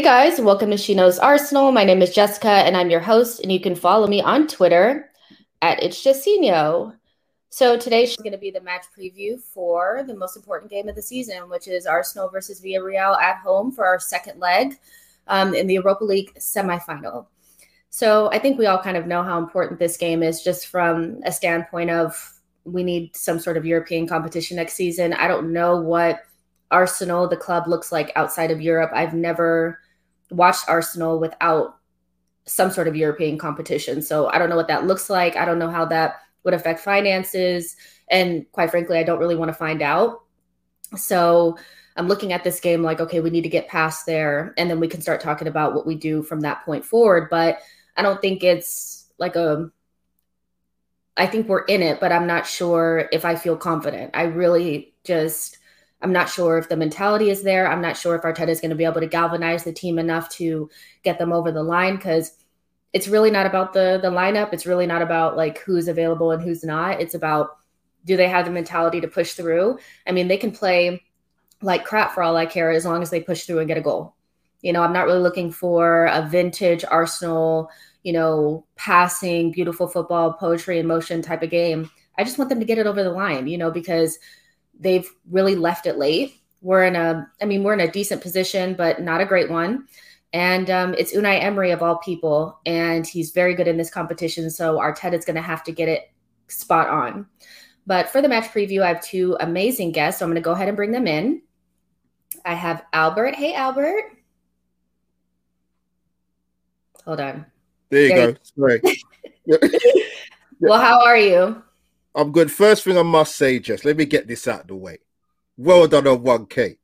Hey guys, welcome to She Knows Arsenal. My name is Jessica and I'm your host, and you can follow me on Twitter at It's Justino. So today going to be the match preview for the most important game of the season, which is Arsenal versus Villarreal at home for our second leg um, in the Europa League semifinal. So I think we all kind of know how important this game is just from a standpoint of we need some sort of European competition next season. I don't know what Arsenal, the club, looks like outside of Europe. I've never watched Arsenal without some sort of European competition. So I don't know what that looks like. I don't know how that would affect finances. And quite frankly, I don't really want to find out. So I'm looking at this game like, okay, we need to get past there. And then we can start talking about what we do from that point forward. But I don't think it's like a, I think we're in it, but I'm not sure if I feel confident. I really just, I'm not sure if the mentality is there. I'm not sure if Arteta is going to be able to galvanize the team enough to get them over the line because it's really not about the the lineup. It's really not about like who's available and who's not. It's about do they have the mentality to push through? I mean, they can play like crap for all I care as long as they push through and get a goal. You know, I'm not really looking for a vintage Arsenal, you know, passing, beautiful football, poetry in motion type of game. I just want them to get it over the line, you know, because they've really left it late. We're in a, I mean, we're in a decent position, but not a great one. And um, it's Unai Emery of all people, and he's very good in this competition. So Arteta is going to have to get it spot on. But for the match preview, I have two amazing guests. So I'm going to go ahead and bring them in. I have Albert. Hey, Albert. Hold on. There you there go. You... Sorry. well, how are you? I'm good. First thing I must say, Jess, let me get this out of the way. Well done on 1K.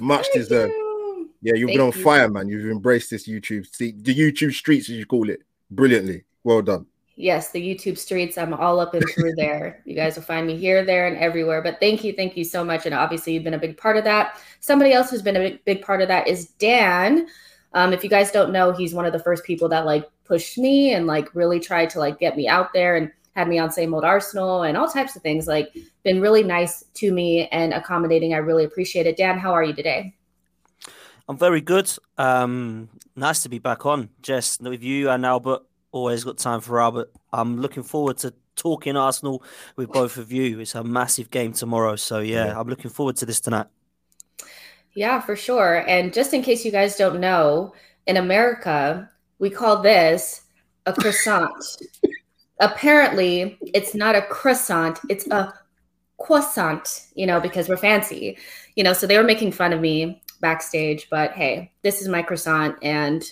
Much Thank deserved. You. Yeah, you've Thank been on you. fire, man. You've embraced this YouTube, see, the YouTube streets, as you call it, brilliantly. Well done. Yes, the YouTube streets. I'm all up and through there. You guys will find me here, there, and everywhere. But thank you, thank you so much. And obviously, you've been a big part of that. Somebody else who's been a big, big part of that is Dan. Um, if you guys don't know, he's one of the first people that like pushed me and like really tried to like get me out there and had me on same old Arsenal and all types of things. Like, been really nice to me and accommodating. I really appreciate it. Dan, how are you today? I'm very good. Um, nice to be back on, Jess, with you and Albert. Always got time for Albert. I'm looking forward to talking Arsenal with both of you. It's a massive game tomorrow. So, yeah, yeah. I'm looking forward to this tonight. Yeah, for sure. And just in case you guys don't know, in America, we call this a croissant apparently it's not a croissant, it's a croissant, you know, because we're fancy, you know. So they were making fun of me backstage, but hey, this is my croissant and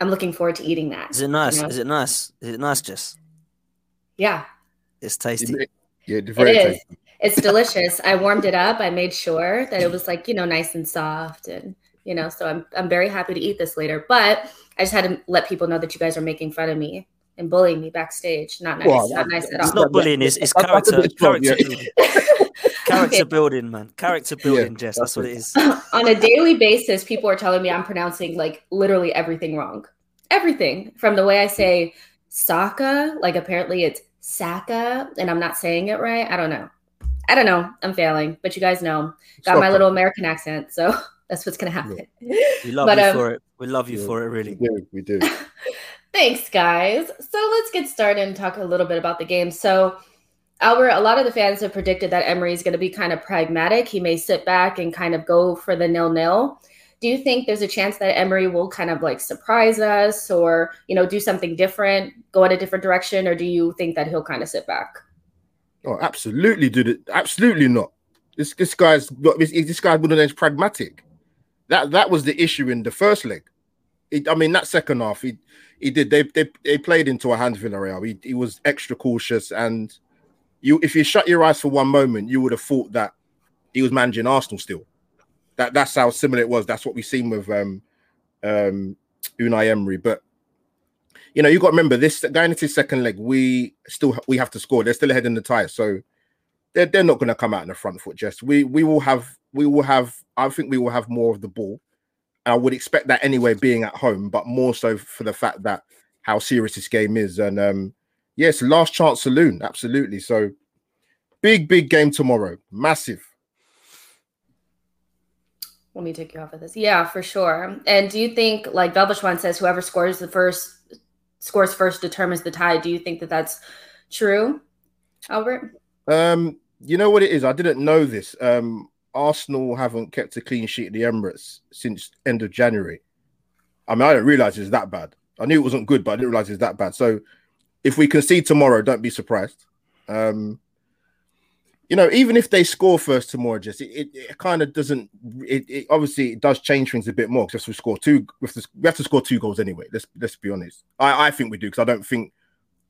I'm looking forward to eating that. Is it nice? You know? Is it nice? Is it nice, Jess? Yeah. It's tasty. Yeah, it is. Tasty. It's delicious. I warmed it up. I made sure that it was like, you know, nice and soft and you know, so I'm I'm very happy to eat this later. But I just had to let people know that you guys are making fun of me and bullying me backstage. Not nice. Well, not nice at all. It's not bullying. It's, it's character. character, character building, man. Character building, yeah, Jess. That's, that's what it is. On a daily basis, people are telling me I'm pronouncing like literally everything wrong. Everything from the way I say Saka, like apparently it's Saka, and I'm not saying it right. I don't know. I don't know. I'm failing, but you guys know. Got Stop my little American accent, so that's what's gonna happen. We love but, you um, for it. We love you yeah, for it, really. We do. We do. Thanks, guys. So let's get started and talk a little bit about the game. So, Albert, a lot of the fans have predicted that Emery is going to be kind of pragmatic. He may sit back and kind of go for the nil nil. Do you think there's a chance that Emery will kind of like surprise us or, you know, do something different, go in a different direction, or do you think that he'll kind of sit back? Oh, absolutely, dude. Absolutely not. This this guy's this, this guy wouldn't edge pragmatic. That that was the issue in the first leg. It, I mean, that second half, he he did. They they, they played into a hands Villarreal. He, he was extra cautious, and you if you shut your eyes for one moment, you would have thought that he was managing Arsenal still. That that's how similar it was. That's what we've seen with um um Unai Emery. But you know, you got to remember this going into second leg, we still we have to score. They're still ahead in the tie, so they're they're not going to come out in the front foot. Just we we will have we will have. I think we will have more of the ball. I would expect that anyway, being at home, but more so for the fact that how serious this game is. And um, yes, last chance saloon, absolutely. So big, big game tomorrow, massive. Let me take you off of this. Yeah, for sure. And do you think, like Velvishwan says, whoever scores the first scores first determines the tie? Do you think that that's true, Albert? Um, you know what it is. I didn't know this. Um, Arsenal haven't kept a clean sheet at the Emirates since end of January. I mean, I didn't realize it's that bad. I knew it wasn't good, but I didn't realize it's that bad. So, if we concede tomorrow, don't be surprised. Um, you know, even if they score first tomorrow, just it, it, it kind of doesn't. It, it, obviously it does change things a bit more because we score two. We have, to, we have to score two goals anyway. Let's let's be honest. I, I think we do because I don't think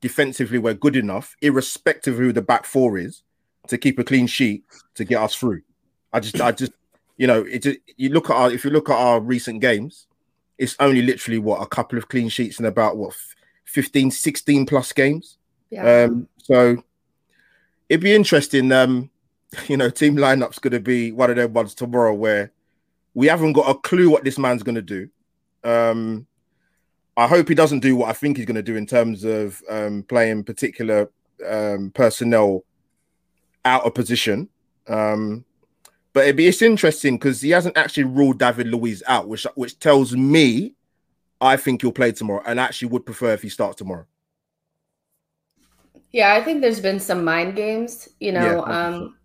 defensively we're good enough, irrespective of who the back four is, to keep a clean sheet to get us through. I just I just you know it. You look at our if you look at our recent games, it's only literally what a couple of clean sheets in about what 15, 16 plus games. Yeah. Um, so it'd be interesting. Um, you know, team lineup's going to be one of them ones tomorrow where we haven't got a clue what this man's going to do. Um, I hope he doesn't do what I think he's going to do in terms of um, playing particular um, personnel out of position. Um, but it'd be it's interesting because he hasn't actually ruled David Luiz out, which which tells me I think he'll play tomorrow, and actually would prefer if he starts tomorrow. Yeah, I think there's been some mind games, you know, yeah, um,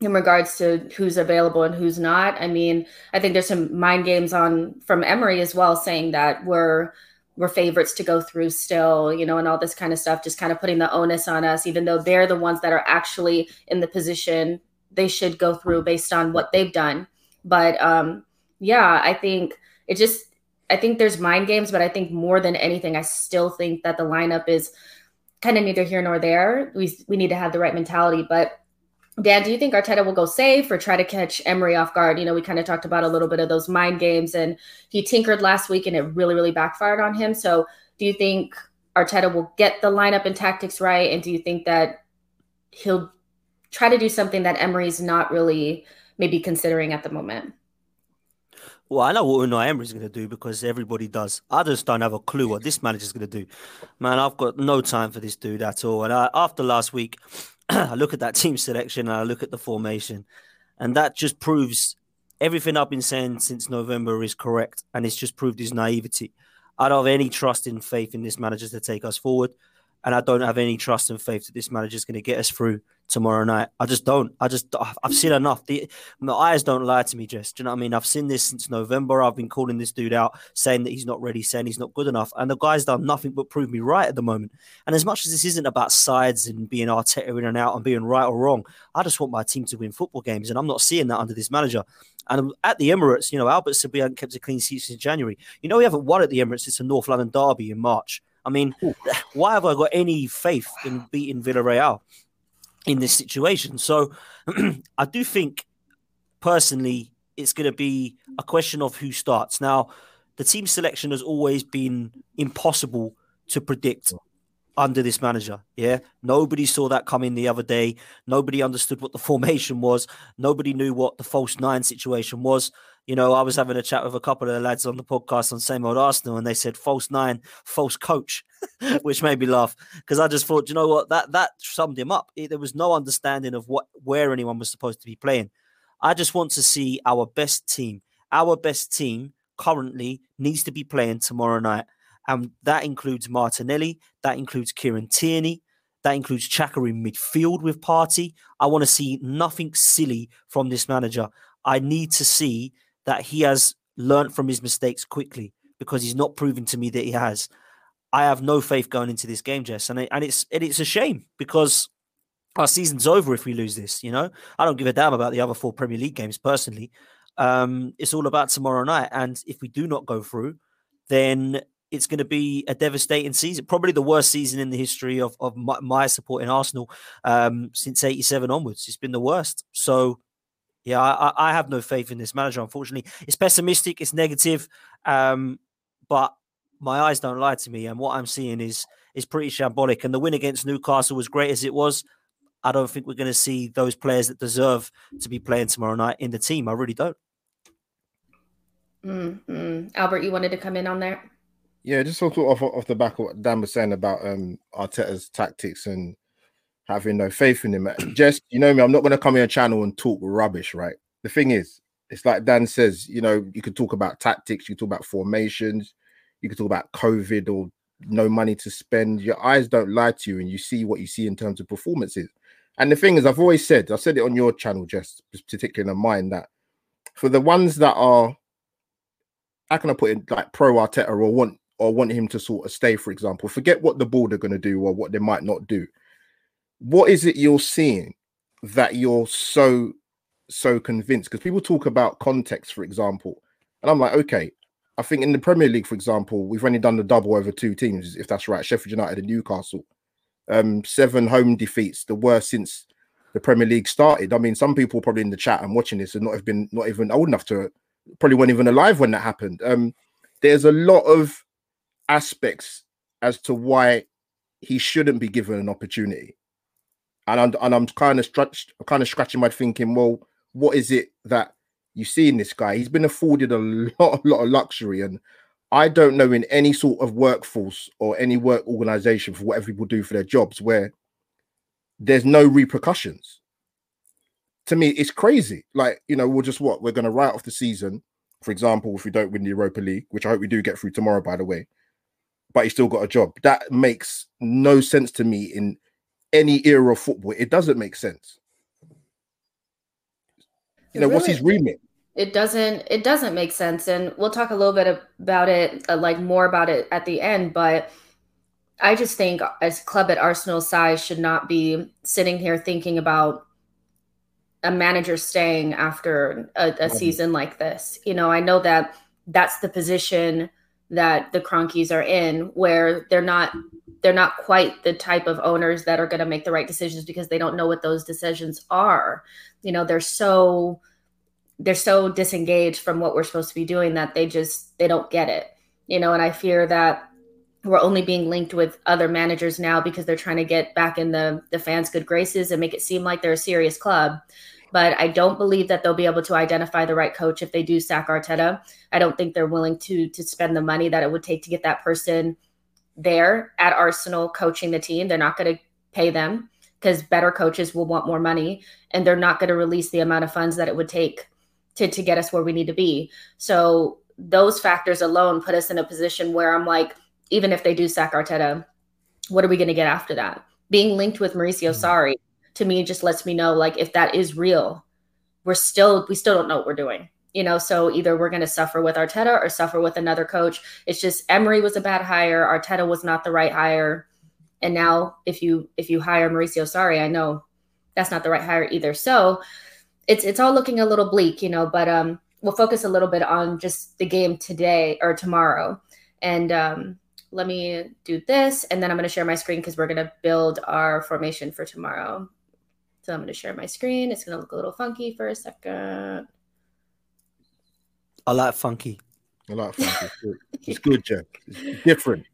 in regards to who's available and who's not. I mean, I think there's some mind games on from Emery as well, saying that we're we're favorites to go through still, you know, and all this kind of stuff, just kind of putting the onus on us, even though they're the ones that are actually in the position they should go through based on what they've done. But um, yeah, I think it just I think there's mind games, but I think more than anything, I still think that the lineup is kind of neither here nor there. We we need to have the right mentality. But Dan, do you think Arteta will go safe or try to catch Emery off guard? You know, we kind of talked about a little bit of those mind games, and he tinkered last week, and it really really backfired on him. So, do you think Arteta will get the lineup and tactics right, and do you think that he'll try to do something that Emery's not really maybe considering at the moment? Well, I know what Unai Emery's going to do because everybody does. I just don't have a clue what this manager's going to do. Man, I've got no time for this dude at all. And I, after last week, I look at that team selection and I look at the formation, and that just proves everything I've been saying since November is correct. And it's just proved his naivety. I don't have any trust in faith in this manager to take us forward. And I don't have any trust and faith that this manager is going to get us through tomorrow night. I just don't. I just I've seen mm. enough. The my eyes don't lie to me. Just do you know what I mean? I've seen this since November. I've been calling this dude out, saying that he's not ready, saying he's not good enough, and the guy's done nothing but prove me right at the moment. And as much as this isn't about sides and being Arteta in and out and being right or wrong, I just want my team to win football games, and I'm not seeing that under this manager. And at the Emirates, you know, Albert said we kept a clean sheet since January. You know, we haven't won at the Emirates since a North London derby in March. I mean, Ooh. why have I got any faith in beating Villarreal? In this situation. So I do think personally it's going to be a question of who starts. Now, the team selection has always been impossible to predict under this manager. Yeah. Nobody saw that coming the other day. Nobody understood what the formation was. Nobody knew what the false nine situation was you know, I was having a chat with a couple of the lads on the podcast on Same Old Arsenal, and they said false nine, false coach, which made me laugh because I just thought, you know what, that that summed him up. It, there was no understanding of what where anyone was supposed to be playing. I just want to see our best team. Our best team currently needs to be playing tomorrow night, and that includes Martinelli, that includes Kieran Tierney, that includes Xhaka in midfield with Partey. I want to see nothing silly from this manager. I need to see that he has learned from his mistakes quickly because he's not proven to me that he has. I have no faith going into this game, Jess, and it, and it's and it's a shame because our season's over if we lose this. You know, I don't give a damn about the other four Premier League games personally. Um, it's all about tomorrow night, and if we do not go through, then it's going to be a devastating season, probably the worst season in the history of of my, my support in Arsenal um, since '87 onwards. It's been the worst. So yeah, I, I, have no faith in this manager. Unfortunately, it's pessimistic, it's negative, um, but my eyes don't lie to me, and what I'm seeing is is pretty shambolic. And the win against Newcastle was great as it was. I don't think we're going to see those players that deserve to be playing tomorrow night in the team. I really don't. Mm-hmm. Albert, you wanted to come in on there? Yeah, just sort of off, off the back of what Dan was saying about um, Arteta's tactics and having no faith in him. Just you know me, I'm not going to come in a channel and talk rubbish, right? The thing is, It's like Dan says, you know, you could talk about tactics, you talk about formations, you could talk about COVID or no money to spend. Your eyes don't lie to you, and you see what you see in terms of performances. And the thing is, I've always said, I've said it on your channel, just particularly in mine, that for the ones that are, how can I put it, like pro Arteta or want or want him to sort of stay, for example, forget what the board are going to do or what they might not do. What is it you're seeing that you're so so convinced? Because people talk about context, for example, and I'm like, okay, I think in the Premier League, for example, we've only done the double over two teams, if that's right, Sheffield United and Newcastle. Um, seven home defeats, the worst since the Premier League started. I mean, some people probably in the chat and watching this and not have been not even old enough to probably weren't even alive when that happened. Um, there's a lot of aspects as to why he shouldn't be given an opportunity. And I'm and I'm kind of stretched, kind of scratching my thinking, well, what is it that you see in this guy? He's been afforded a lot, a lot of luxury, and I don't know in any sort of workforce or any work organization for whatever people do for their jobs where there's no repercussions. To me, it's crazy. Like, you know, we'll just what we're going to write off the season, for example, if we don't win the Europa League, which I hope we do get through tomorrow, by the way, but he still got a job. That makes no sense to me in any era of football. It doesn't make sense. You know, really, what's his remit? It doesn't. It doesn't make sense, and we'll talk a little bit about it, uh, like more about it at the end. But I just think as club at Arsenal size should not be sitting here thinking about a manager staying after a, a season like this. You know, I know that that's the position that the Kroenkes are in, where they're not they're not quite the type of owners that are going to make the right decisions because they don't know what those decisions are. You know, they're so they're so disengaged from what we're supposed to be doing that they just they don't get it. You know, and I fear that we're only being linked with other managers now because they're trying to get back in the the fans' good graces and make it seem like they're a serious club. But I don't believe that they'll be able to identify the right coach if they do sack Arteta. I don't think they're willing to to spend the money that it would take to get that person there at Arsenal coaching the team. They're not going to pay them because better coaches will want more money and they're not going to release the amount of funds that it would take to to get us where we need to be. So those factors alone put us in a position where I'm like even if they do sack Arteta, what are we going to get after that? Being linked with Mauricio mm-hmm. Sarri to me just lets me know like if that is real, we're still we still don't know what we're doing. You know, so either we're going to suffer with Arteta or suffer with another coach. It's just Emery was a bad hire, Arteta was not the right hire, and now if you if you hire Mauricio Sarri, I know that's not the right hire either. So it's it's all looking a little bleak, you know. But um, we'll focus a little bit on just the game today or tomorrow, and um, let me do this and then I'm going to share my screen because we're going to build our formation for tomorrow. So I'm going to share my screen. It's going to look a little funky for a second. I like funky. I like funky. it's good, Jeff. It's different.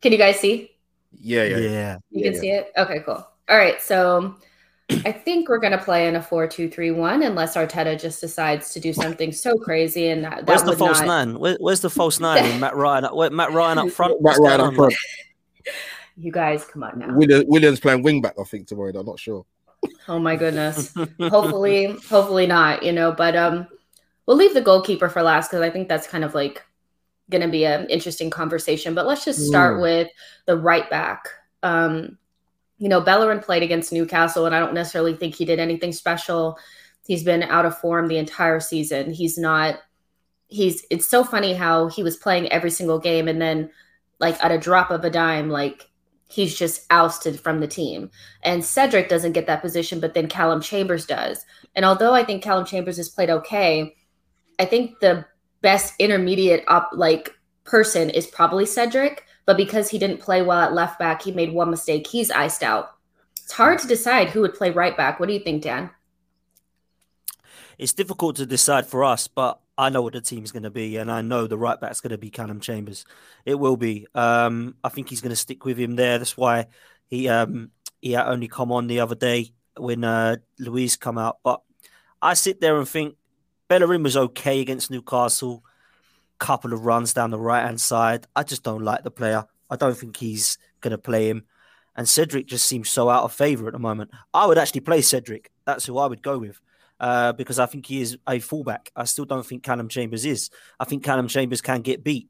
Can you guys see? Yeah, yeah. Yeah. You yeah, can yeah. see it? Okay, cool. All right. So I think we're going to play in a 4 2 3 1 unless Arteta just decides to do something so crazy. And that, where's the false not... nine? Where, where's the false nine? Matt Ryan, where, Matt Ryan up front. Matt Ryan up front. You guys, come on now. Williams playing wing back, I think, tomorrow. I'm not sure. Oh my goodness. hopefully, hopefully not, you know, but um we'll leave the goalkeeper for last because I think that's kind of like gonna be an interesting conversation. But let's just start mm. with the right back. Um you know, Bellerin played against Newcastle, and I don't necessarily think he did anything special. He's been out of form the entire season. He's not, he's, it's so funny how he was playing every single game, and then, like, at a drop of a dime, like, he's just ousted from the team. And Cedric doesn't get that position, but then Callum Chambers does. And although I think Callum Chambers has played okay, I think the best intermediate up, like, person is probably Cedric but because he didn't play well at left back, he made one mistake. He's iced out. It's hard to decide who would play right back. What do you think, Dan? It's difficult to decide for us, but I know what the team's going to be, and I know the right back's going to be Callum Chambers. It will be. Um, I think he's going to stick with him there. That's why he um, he only come on the other day when uh, Luiz come out. But I sit there and think Bellerin was okay against Newcastle couple of runs down the right hand side. I just don't like the player. I don't think he's going to play him. And Cedric just seems so out of favour at the moment. I would actually play Cedric. That's who I would go with. uh, because I think he is a fullback. I still don't think Callum Chambers is. I think Callum Chambers can get beat,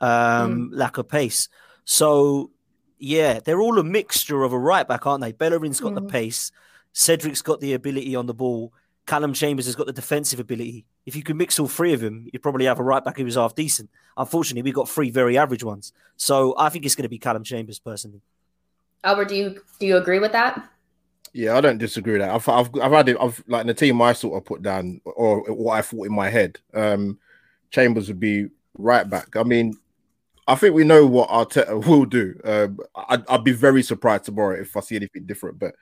um, mm. lack of pace. So, yeah, they're all a mixture of a right back, aren't they? Bellerin's got mm. the pace, Cedric's got the ability on the ball, Callum Chambers has got the defensive ability. If you could mix all three of them, you'd probably have a right back who was half decent. Unfortunately, we got three very average ones. So I think it's going to be Callum Chambers personally. Albert, do you do you agree with that? Yeah, I don't disagree with that. I've I've, I've had it. I've like the team I sort of put down, or what I thought in my head. Um, Chambers would be right back. I mean, I think we know what Arteta will do. Um, I'd, I'd, be very surprised tomorrow if I see anything different. But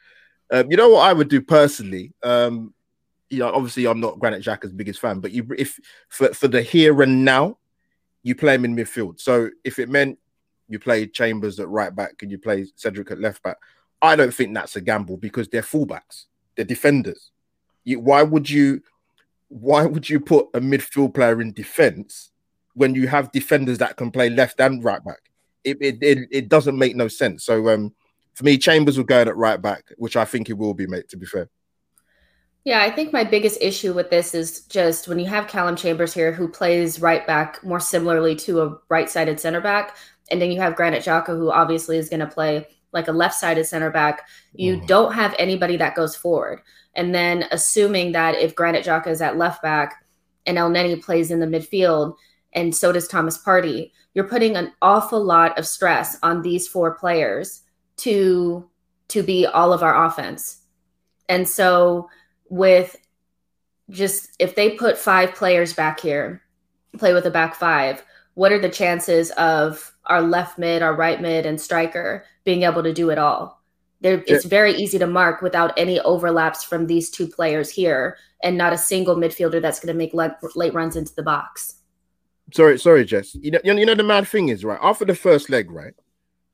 um, you know what I would do personally. Um, you know, obviously I'm not Granit Xhaka's biggest fan, but you if for, for the here and now, you play him in midfield. So if it meant you play Chambers at right back and you play Cedric at left back, I don't think that's a gamble because they're fullbacks, they're defenders. You, why would you why would you put a midfield player in defense when you have defenders that can play left and right back? It it, it, it doesn't make no sense. So um for me, Chambers will go at right back, which I think he will be, mate, to be fair. Yeah, I think my biggest issue with this is just when you have Callum Chambers here, who plays right back more similarly to a right sided center back, and then you have Granit Xhaka, who obviously is going to play like a left sided center back. You mm. don't have anybody that goes forward. And then assuming that if Granit Xhaka is at left back and El Elneny plays in the midfield, and so does Thomas Partey, you're putting an awful lot of stress on these four players to to be all of our offense. And so with just if they put five players back here, play with a back five, what are the chances of our left mid, our right mid, and striker being able to do it all? There, it's very easy to mark without any overlaps from these two players here, and not a single midfielder that's going to make late, late runs into the box. Sorry, sorry, Jess. You know, you know the mad thing is right after the first leg, right?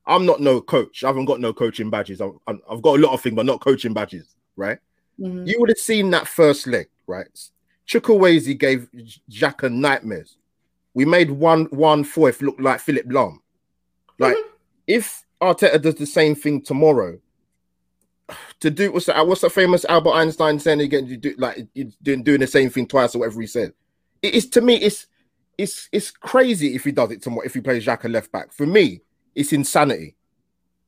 I'm not no coach. I haven't got no coaching badges. I've, I've got a lot of things, but not coaching badges, right? Mm-hmm. You would have seen that first leg, right? Chukwueze gave Xhaka nightmares. We made one one fourth look like Philipp Lahm. Like mm-hmm. if Arteta does the same thing tomorrow, to do what's that? What's that famous Albert Einstein saying again? You do like you doing doing the same thing twice or whatever he said. It is to me, it's it's it's crazy if he does it tomorrow. If he plays Xhaka left back, for me, it's insanity.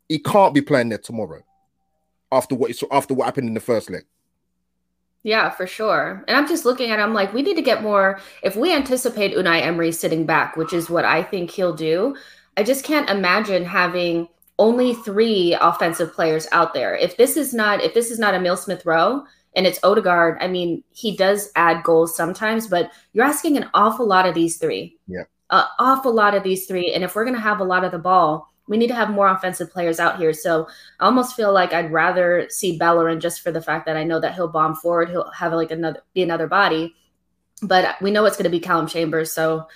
He can't be playing there tomorrow after what after what happened in the first leg. Yeah, for sure. And I'm just looking at it, I'm like, we need to get more. If we anticipate Unai Emery sitting back, which is what I think he'll do, I just can't imagine having only three offensive players out there. If this is not if this is not a Emil Smith Rowe and it's Odegaard, I mean, he does add goals sometimes, but you're asking an awful lot of these three. Yeah. An awful lot of these three. And if we're gonna have a lot of the ball, we need to have more offensive players out here. So I almost feel like I'd rather see Bellerin just for the fact that I know that he'll bomb forward. He'll have like another be another body, but we know it's going to be Callum Chambers. So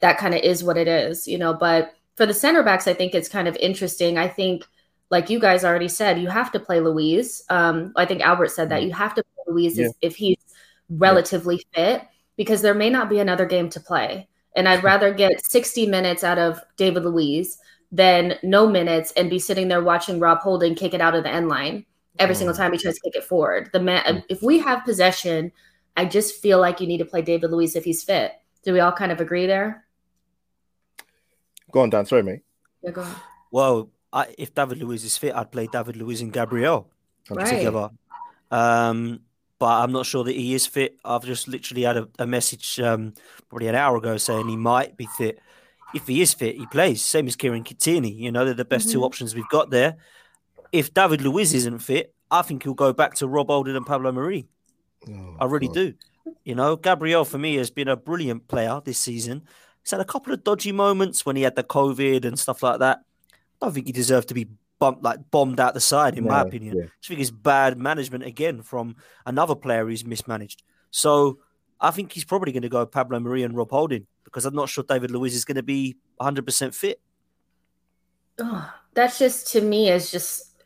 that kind of is what it is, you know. But for the center backs, I think it's kind of interesting. I think, like you guys already said, you have to play Luiz. Um, I think Albert said that mm-hmm. you have to play Luiz yeah. if he's relatively yeah. fit because there may not be another game to play. And I'd rather get 60 minutes out of David Luiz than no minutes and be sitting there watching Rob Holding kick it out of the end line every single mm. time he tries to kick it forward. The man, mm. if we have possession, I just feel like you need to play David Luiz if he's fit. Do we all kind of agree there? Go on, Dan. Sorry, mate. Yeah, go on. Well, I, if David Luiz is fit, I'd play David Luiz and Gabriel right. together. Um, but I'm not sure that he is fit. I've just literally had a, a message um, probably an hour ago saying he might be fit if he is fit, he plays. Same as Kieran Tierney. You know, they're the best mm-hmm. two options we've got there. If David Luiz isn't fit, I think he'll go back to Rob Holding and Pablo Mari. Oh, I really God. do. You know, Gabriel for me has been a brilliant player this season. He's had a couple of dodgy moments when he had the COVID and stuff like that. I don't think he deserved to be bumped, like bombed out the side, in no, my opinion. Yeah. I think it's bad management again from another player who's mismanaged. So I think he's probably going to go Pablo Mari and Rob Holding because I'm not sure David Luiz is going to be 100% fit. Oh, that's just to me is just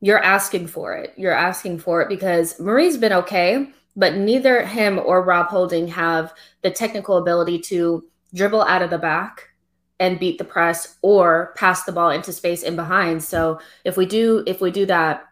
you're asking for it. You're asking for it because Mari's been okay, but neither him or Rob Holding have the technical ability to dribble out of the back and beat the press or pass the ball into space in behind. So if we do if we do that,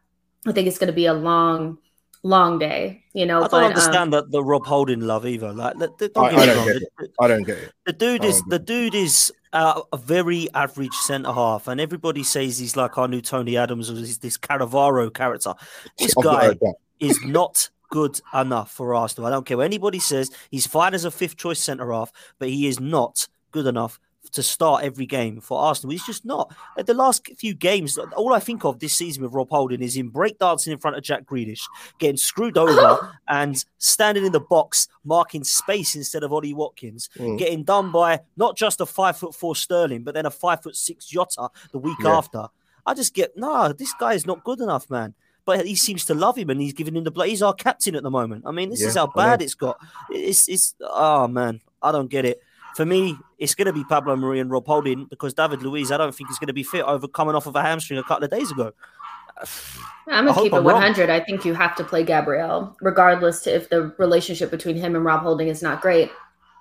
I think it's going to be a long long day, you know. I don't but, um, understand that the Rob Holding love either. Like, the, the, don't I, get I me don't wrong, get the- it. I don't get it. The dude is the dude is uh, a very average centre half, and everybody says he's like our new Tony Adams or he's this Cannavaro character. This I've guy is not good enough for Arsenal. I don't care what anybody says. He's fine as a fifth choice centre half, but he is not good enough to start every game for Arsenal. He's just not. At the last few games, all I think of this season with Rob Holding is him breakdancing in front of Jack Grealish, getting screwed over, and standing in the box marking space instead of Ollie Watkins, Mm. getting done by not just a five foot four Sterling, but then a five foot six Jota the week Yeah. after. I just get no, this guy is not good enough, man. But he seems to love him, and he's giving him the blood. He's our captain at the moment. I mean, this is how bad it's got. It's it's oh man, I don't get it. For me, it's going to be Pablo Mari and Rob Holding because David Luiz, I don't think is going to be fit over coming off of a hamstring a couple of days ago. I'm I gonna keep it I'm wrong. 100. I think you have to play Gabriel, regardless to if the relationship between him and Rob Holding is not great.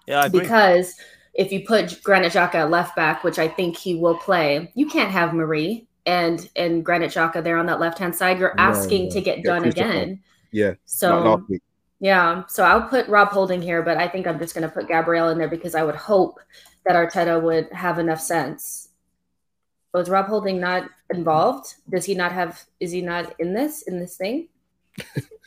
Yeah, I agree. Because if you put Granit Xhaka at left back, which I think he will play, you can't have Mari and and Granit Xhaka there on that left hand side. You're asking no. to get Get done again. Yeah, So last week. Yeah, so I'll put Rob Holding here, but I think I'm just going to put Gabriel in there because I would hope that Arteta would have enough sense. Was Rob Holding not involved? Does he not have? Is he not in this in this thing?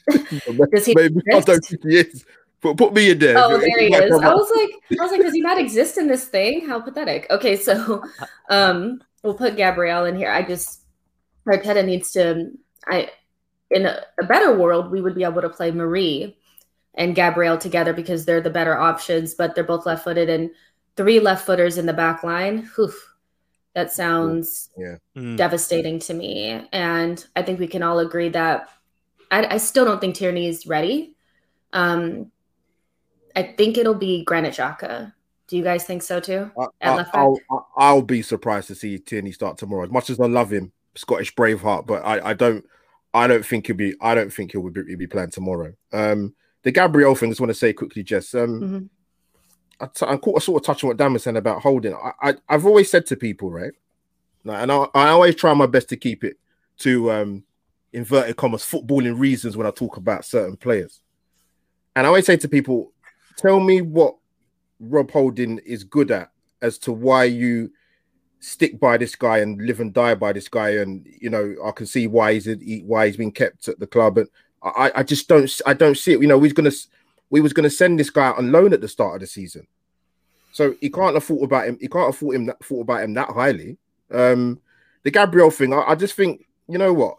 Does he Maybe I exist? don't think he is. Put, put me in there. Oh, there he is. I was like, I was like, does he not exist in this thing? How pathetic. Okay, so um, we'll put Gabriel in here. I just Arteta needs to. I in a, a better world, we would be able to play Mari and Gabriel together because they're the better options, but they're both left-footed and three left-footers in the back line. Whew, that sounds Mm. devastating to me. And I think we can all agree that I, I still don't think Tierney is ready. Um, I think it'll be Granit Xhaka. Do you guys think so too? I, I, I'll, I'll be surprised to see Tierney start tomorrow. As much as I love him, Scottish Braveheart, but I, I don't, I don't think he'll be, I don't think he'll be, he'll be playing tomorrow. Um, the Gabriel thing, I just want to say quickly, Jess. Um, Mhm. I, t- I caught, I sort of touching what Dan was saying about holding. I, I, I've always said to people, right, and I, I always try my best to keep it to um, inverted commas footballing reasons when I talk about certain players. And I always say to people, tell me what Rob Holding is good at as to why you stick by this guy and live and die by this guy. And you know, I can see why he's why he's been kept at the club. And I, I just don't I don't see it. You know, we're gonna we was gonna send this guy out on loan at the start of the season. So he can't have thought about him, he can't have thought him that thought about him that highly. Um the Gabriel thing, I, I just think, you know what?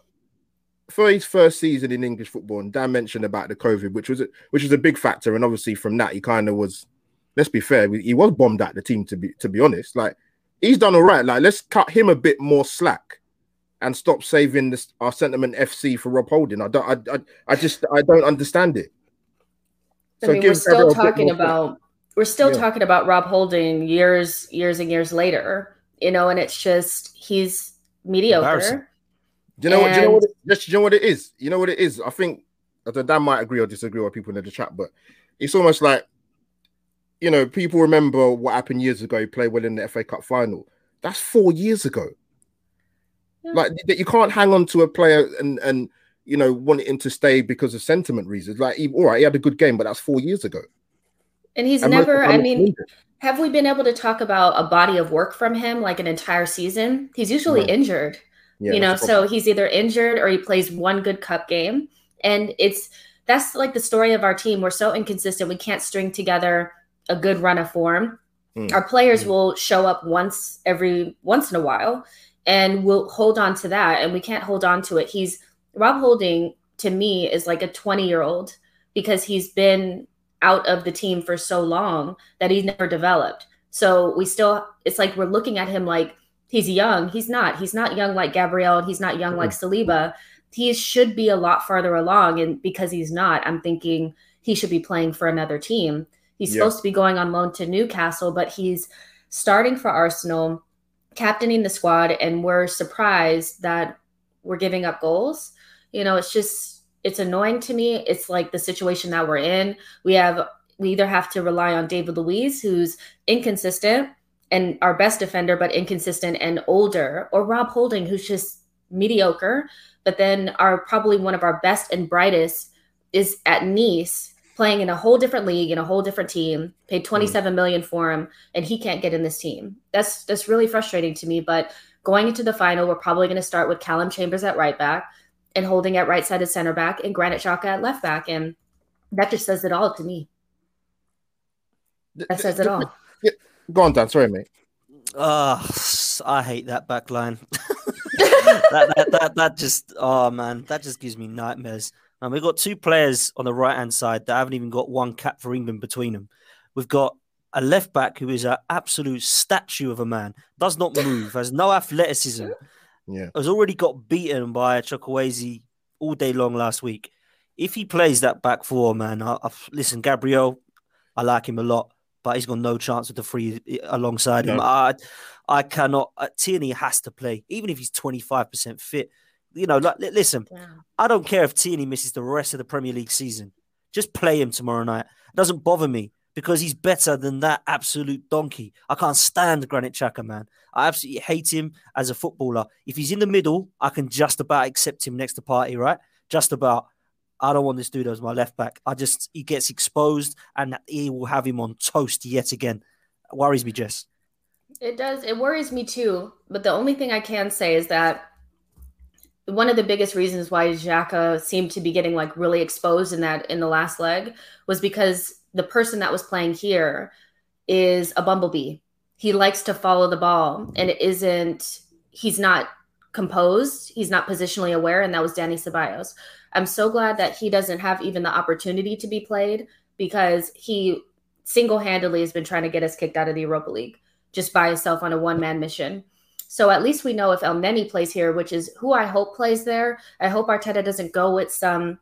For his first season in English football, and Dan mentioned about the COVID, which was a, which was a big factor, and obviously from that he kind of was. Let's be fair, he was bombed at the team to be to be honest. Like he's done all right. Like let's cut him a bit more slack, and stop saving this our sentiment FC for Rob Holding. I don't, I, I, I just I don't understand it. I mean, we're still Gabriel a bit talking more slack. about we're still Yeah. talking about Rob Holding years, years and years later. You know, and it's just he's mediocre. Do you know what? Do you know what? It, just, do you know what it is? You know what it is? I think I don't- Dan might agree or disagree with people in the chat, but it's almost like you know people remember what happened years ago. He played well in the FA Cup final. That's four years ago. Yeah. Like that, you can't hang on to a player and and you know want him to stay because of sentiment reasons. Like, he, all right, he had a good game, but that's four years ago. And he's And never, I mean, have we been able to talk about a body of work from him like an entire season? He's usually No. injured. Yeah, you know, that's the problem. so he's either injured or he plays one good cup game. And it's that's like the story of our team. We're so inconsistent. We can't string together a good run of form. Mm. Our players Mm. will show up once every once in a while and we'll hold on to that and we can't hold on to it. He's Rob Holding to me is like a 20 year old because he's been out of the team for so long that he's never developed. So we still, it's like we're looking at him like he's young. He's not. He's not young like Gabriel. He's not young like mm-hmm. Saliba. He should be a lot farther along. And because he's not, I'm thinking he should be playing for another team. He's Yeah. supposed to be going on loan to Newcastle, but he's starting for Arsenal, captaining the squad, and we're surprised that we're giving up goals. You know, it's just it's annoying to me. It's like the situation that we're in. We have we either have to rely on David Luiz, who's inconsistent and our best defender, but inconsistent and older, or Rob Holding, who's just mediocre, but then are probably one of our best and brightest is at Nice playing in a whole different league in a whole different team paid hmm. 27 mm. million for him and he can't get in this team. That's that's really frustrating to me but going into the final we're probably going to start with callum chambers at right back and holding at right sided center back and granit xhaka at left back and that just says it all to me. That says it all. go on dan. Sorry mate. Uh, i hate that back line. That, that, that, that just oh man that just gives me nightmares and we've got two players on the right hand side that haven't even got one cap for England between them. We've got a left back who is an absolute statue of a man, does not move, has no athleticism. Yeah. Has already got beaten by Chukwueze all day long last week. If he plays that back four, man, I, I, listen, Gabriel, I like him a lot, but he's got no chance with the free alongside no. him. I, I cannot. Uh, Tierney has to play, even if he's 25% fit you know, like, listen, yeah. I don't care if Tierney misses the rest of the Premier League season. Just play him tomorrow night. It doesn't bother me because he's better than that absolute donkey. I can't stand Granit Xhaka, man. I absolutely hate him as a footballer. If he's in the middle, I can just about accept him next to Partey, right? Just about. I don't want this dude as my left back. I just he gets exposed and he will have him on toast yet again. It worries me, Jess. It does. It worries me too. But the only thing I can say is that one of the biggest reasons why Xhaka seemed to be getting like really exposed in that in the last leg was because the person that was playing here is a bumblebee. He likes to follow the ball and it isn't he's not composed, he's not positionally aware and that was Dani Ceballos. I'm so glad that he doesn't have even the opportunity to be played because he single-handedly has been trying to get us kicked out of the Europa League just by himself on a one-man mission. So at least we know if Elneny plays here, which is who I hope plays there. I hope Arteta doesn't go with some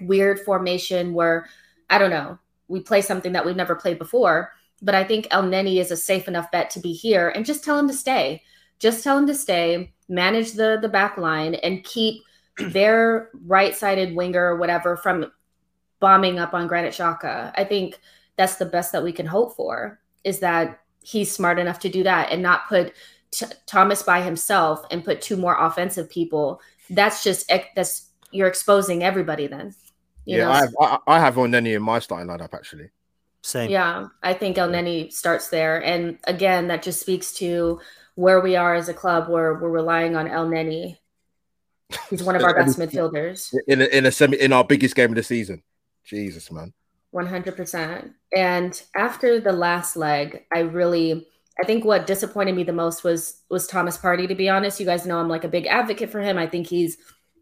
weird formation where I don't know, we play something that we've never played before. But I think Elneny is a safe enough bet to be here and just tell him to stay. Just tell him to stay, manage the the back line and keep their right-sided winger or whatever from bombing up on Granit Xhaka. I think that's the best that we can hope for is that he's smart enough to do that and not put T- Thomas by himself and put two more offensive people, that's just that's you're exposing everybody then. yeah, know? I have I, I have Elneny in my starting lineup actually. Same. Yeah, I think Elneny starts there, and again, that just speaks to where we are as a club, where we're relying on Elneny. He's one of our best midfielders in a, in a semi in our biggest game of the season. Jesus, man. One hundred percent. And after the last leg, I really I think what disappointed me the most was was Thomas Partey. To be honest, you guys know I'm like a big advocate for him. I think he's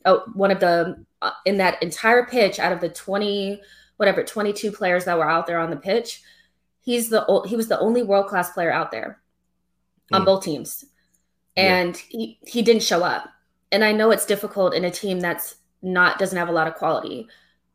oh, one of the uh, in that entire pitch out of the 20 whatever 22 players that were out there on the pitch. He's the he was the only world class player out there on mm. both teams, and yeah. he he didn't show up. And I know it's difficult in a team that's not doesn't have a lot of quality,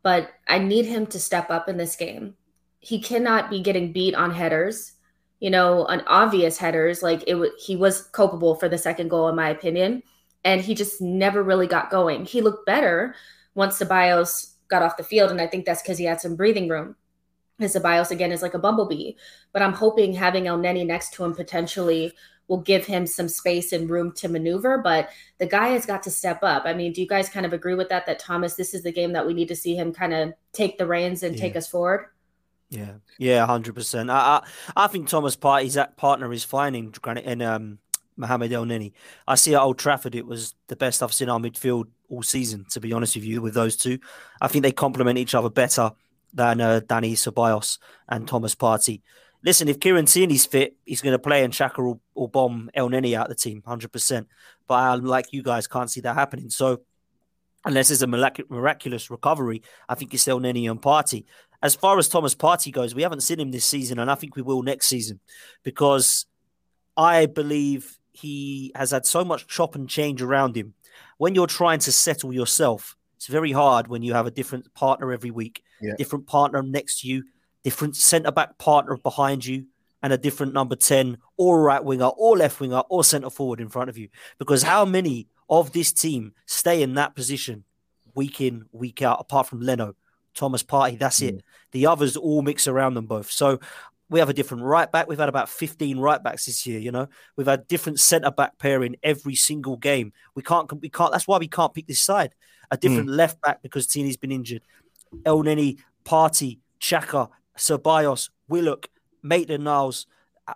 but I need him to step up in this game. He cannot be getting beat on headers you know, an obvious headers. Like it was, he was culpable for the second goal, in my opinion, and he just never really got going. He looked better once Ceballos got off the field, and I think that's because he had some breathing room. His Ceballos again is like a bumblebee, but I'm hoping having Elneny next to him potentially will give him some space and room to maneuver. But the guy has got to step up. I mean, do you guys kind of agree with that? That Thomas, this is the game that we need to see him kind of take the reins and yeah. take us forward. Yeah, yeah, hundred percent. I, I, I think Thomas Partey's that partner is fine in Granit and um Mohamed Elneny. I see at Old Trafford it was the best I've seen our midfield all season. To be honest with you, with those two, I think they complement each other better than uh, Dani Ceballos and Thomas Partey. Listen, if Kieran Tierney's fit, he's going to play and Xhaka will, will bomb Elneny out the team, hundred percent. But I, like you guys, can't see that happening. So unless there's a miraculous recovery, I think it's Elneny and um, Partey. as far as Thomas Partey goes, we haven't seen him this season, and I think we will next season because I believe he has had so much chop and change around him. When you're trying to settle yourself, it's very hard when you have a different partner every week, yeah. different partner next to you, different centre back partner behind you, and a different number 10 or right winger or left winger or centre forward in front of you. Because how many of this team stay in that position week in, week out, apart from Leno? Thomas Partey. That's it. Mm. The others all mix around them both. So we have a different right back. We've had about 15 right backs this year, you know. We've had different centre back pair in every single game. We can't we can't that's why we can't pick this side. A different mm. left back because Tierney's been injured. Elneny, Partey, Xhaka, Ceballos, Willock, Maitland Niles.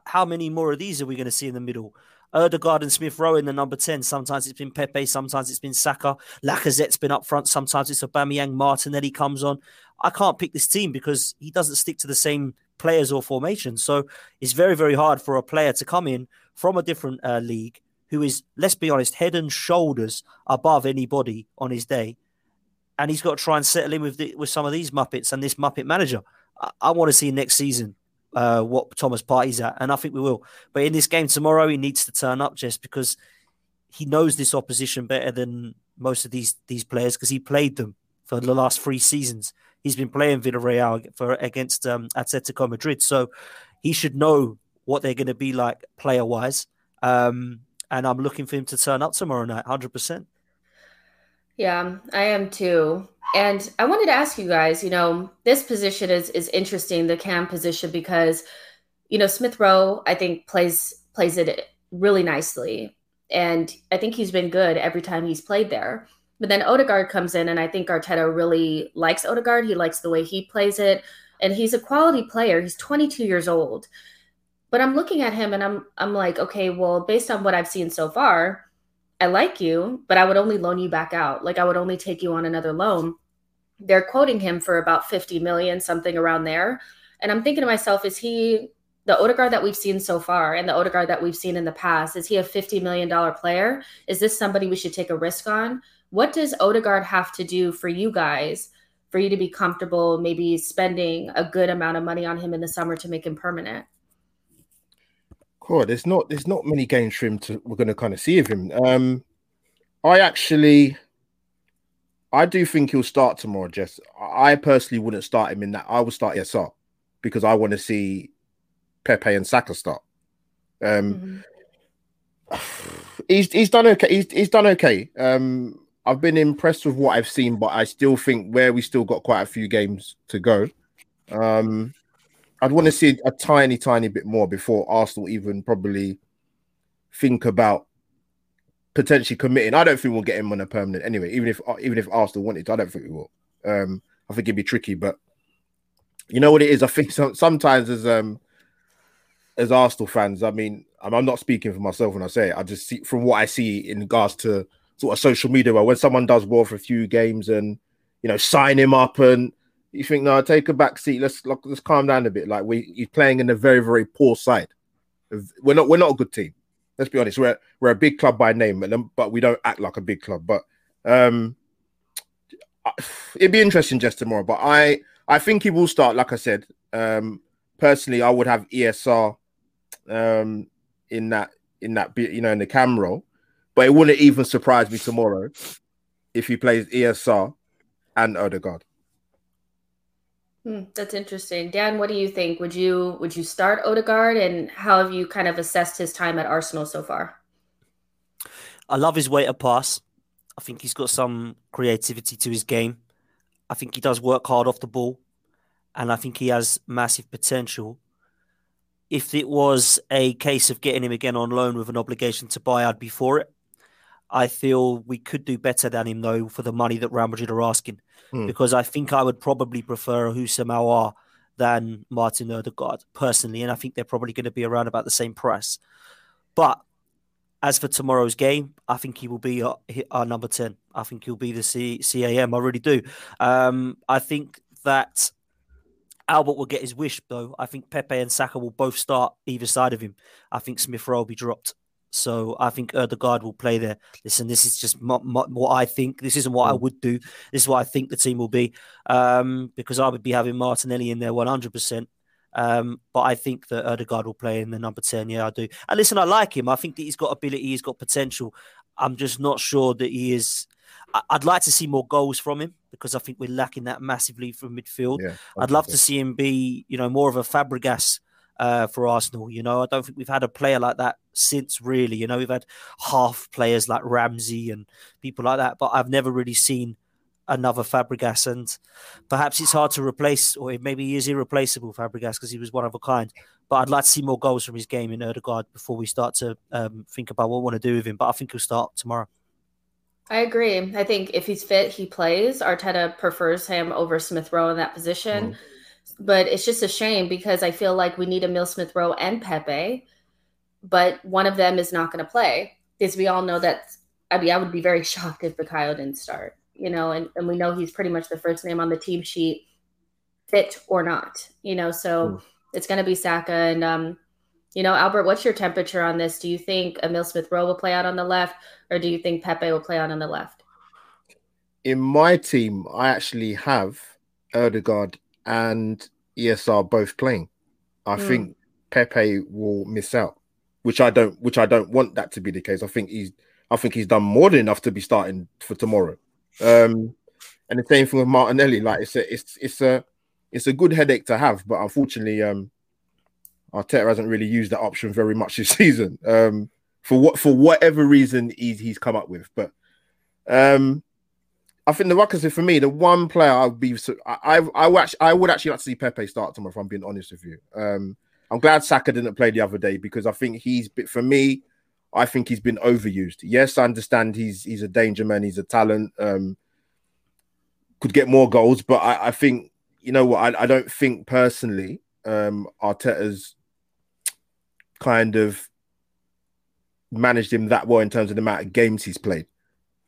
How many more of these are we going to see in the middle? Odegaard and Smith Rowe in the number 10. Sometimes it's been Pepe, sometimes it's been Saka. Lacazette's been up front, sometimes it's Aubameyang, Martinelli comes on. I can't pick this team because he doesn't stick to the same players or formations. So it's very, very hard for a player to come in from a different uh, league who is, let's be honest, head and shoulders above anybody on his day. And he's got to try and settle in with the, with some of these Muppets and this Muppet manager. I, I want to see next season uh, what Thomas Partey's at, and I think we will. But in this game tomorrow, he needs to turn up just because he knows this opposition better than most of these these players because he played them for the last three seasons. He's been playing Villarreal for against um, Atletico Madrid, so he should know what they're going to be like player wise. Um, and I'm looking for him to turn up tomorrow night, hundred percent. Yeah, I am too. And I wanted to ask you guys, you know, this position is is interesting, the cam position, because you know Smith Rowe, I think plays plays it really nicely, and I think he's been good every time he's played there. But then Odegaard comes in, and I think Arteta really likes Odegaard. He likes the way he plays it, and he's a quality player. He's 22 years old, but I'm looking at him, and I'm I'm like, okay, well, based on what I've seen so far, I like you, but I would only loan you back out. Like I would only take you on another loan. They're quoting him for about 50 million, something around there. And I'm thinking to myself, is he the Odegaard that we've seen so far and the Odegaard that we've seen in the past? Is he a $50 million player? Is this somebody we should take a risk on? What does Odegaard have to do for you guys for you to be comfortable maybe spending a good amount of money on him in the summer to make him permanent? Cool. There's not there's not many games for him to we're going to kind of see of him. Um, I actually, I do think he'll start tomorrow. Jess, I personally wouldn't start him in that. I would start ESR because I want to see Pepe and Saka start. Um, mm-hmm. he's he's done okay. He's he's done okay. Um, I've been impressed with what I've seen, but I still think where we still got quite a few games to go. Um, I'd want to see a tiny, tiny bit more before Arsenal even probably think about potentially committing. I don't think we'll get him on a permanent anyway. Even if even if Arsenal wanted to, I don't think we will. Um, I think it'd be tricky, but you know what it is. I think some, sometimes as um as Arsenal fans, I mean, I'm not speaking for myself when I say it. I just see from what I see in regards to sort of social media, where when someone does well for a few games and you know sign him up and you think, no, take a back seat. Let's let's calm down a bit. Like we, he's playing in a very very poor side. We're not we're not a good team. Let's be honest. We're we're a big club by name, but we don't act like a big club. But um, it'd be interesting just tomorrow. But I I think he will start. Like I said, um, personally, I would have ESR um in that in that you know, in the camera. But it wouldn't even surprise me tomorrow if he plays ESR and Odegaard. Hmm, that's interesting. Dan, what do you think? Would you would you start Odegaard and how have you kind of assessed his time at Arsenal so far? I love his way to pass. I think he's got some creativity to his game. I think he does work hard off the ball and I think he has massive potential. If it was a case of getting him again on loan with an obligation to buy, I'd be for it. I feel we could do better than him though for the money that Real Madrid are asking, hmm. because I think I would probably prefer Houssem Aouar than Martin Odegaard personally, and I think they're probably going to be around about the same price. But as for tomorrow's game, I think he will be our, our number ten. I think he'll be the C- CAM. I really do. Um, I think that Albert will get his wish, though. I think Pepe and Saka will both start either side of him. I think Smith Rowe will be dropped. So I think Odegaard will play there. Listen, this is just my, my, what I think. This isn't what I mm. would do. This is what I think the team will be um, because I would be having Martinelli in there 100%. Um, but I think that Odegaard will play in the number 10. Yeah, I do. And listen, I like him. I think that he's got ability, he's got potential. I'm just not sure that he is. I'd like to see more goals from him because I think we're lacking that massively from midfield. Yeah, I'd love to see him be, you know, more of a Fabregas uh, for Arsenal. You know, I don't think we've had a player like that since really. You know, we've had half players like Ramsey and people like that, but I've never really seen another Fabregas. And perhaps it's hard to replace, or maybe he is irreplaceable, Fabregas, because he was one of a kind. But I'd like to see more goals from his game in Odegaard before we start to um, think about what we want to do with him. But I think he'll start tomorrow. I agree. I think if he's fit, he plays. Arteta prefers him over Smith Rowe in that position. Mm. But it's just a shame because I feel like we need Emil Smith Rowe and Pepe, but one of them is not going to play. Because we all know that, I mean, I would be very shocked if Bukayo didn't start, you know, and, and we know he's pretty much the first name on the team sheet, fit or not, you know, so mm. it's going to be Saka. And, um, you know, Albert, what's your temperature on this? Do you think Emil Smith Rowe will play out on the left, or do you think Pepe will play out on the left? In my team, I actually have Odegaard and ESR both playing. I mm. think Pepe will miss out, which I don't which I don't want that to be the case. I think he's I think he's done more than enough to be starting for tomorrow. Um and the same thing with Martinelli. Like it's a it's it's a it's a good headache to have, but unfortunately, um Arteta hasn't really used that option very much this season. Um, for what for whatever reason he's he's come up with. But um, I think the Ruckers for me, the one player I'd be I I, I would actually, I would actually like to see Pepe start tomorrow. If I'm being honest with you, um, I'm glad Saka didn't play the other day because I think he's for me. I think he's been overused. Yes, I understand he's he's a danger man, he's a talent, um, could get more goals, but I, I think you know what I, I don't think personally um Arteta's kind of managed him that well in terms of the amount of games he's played.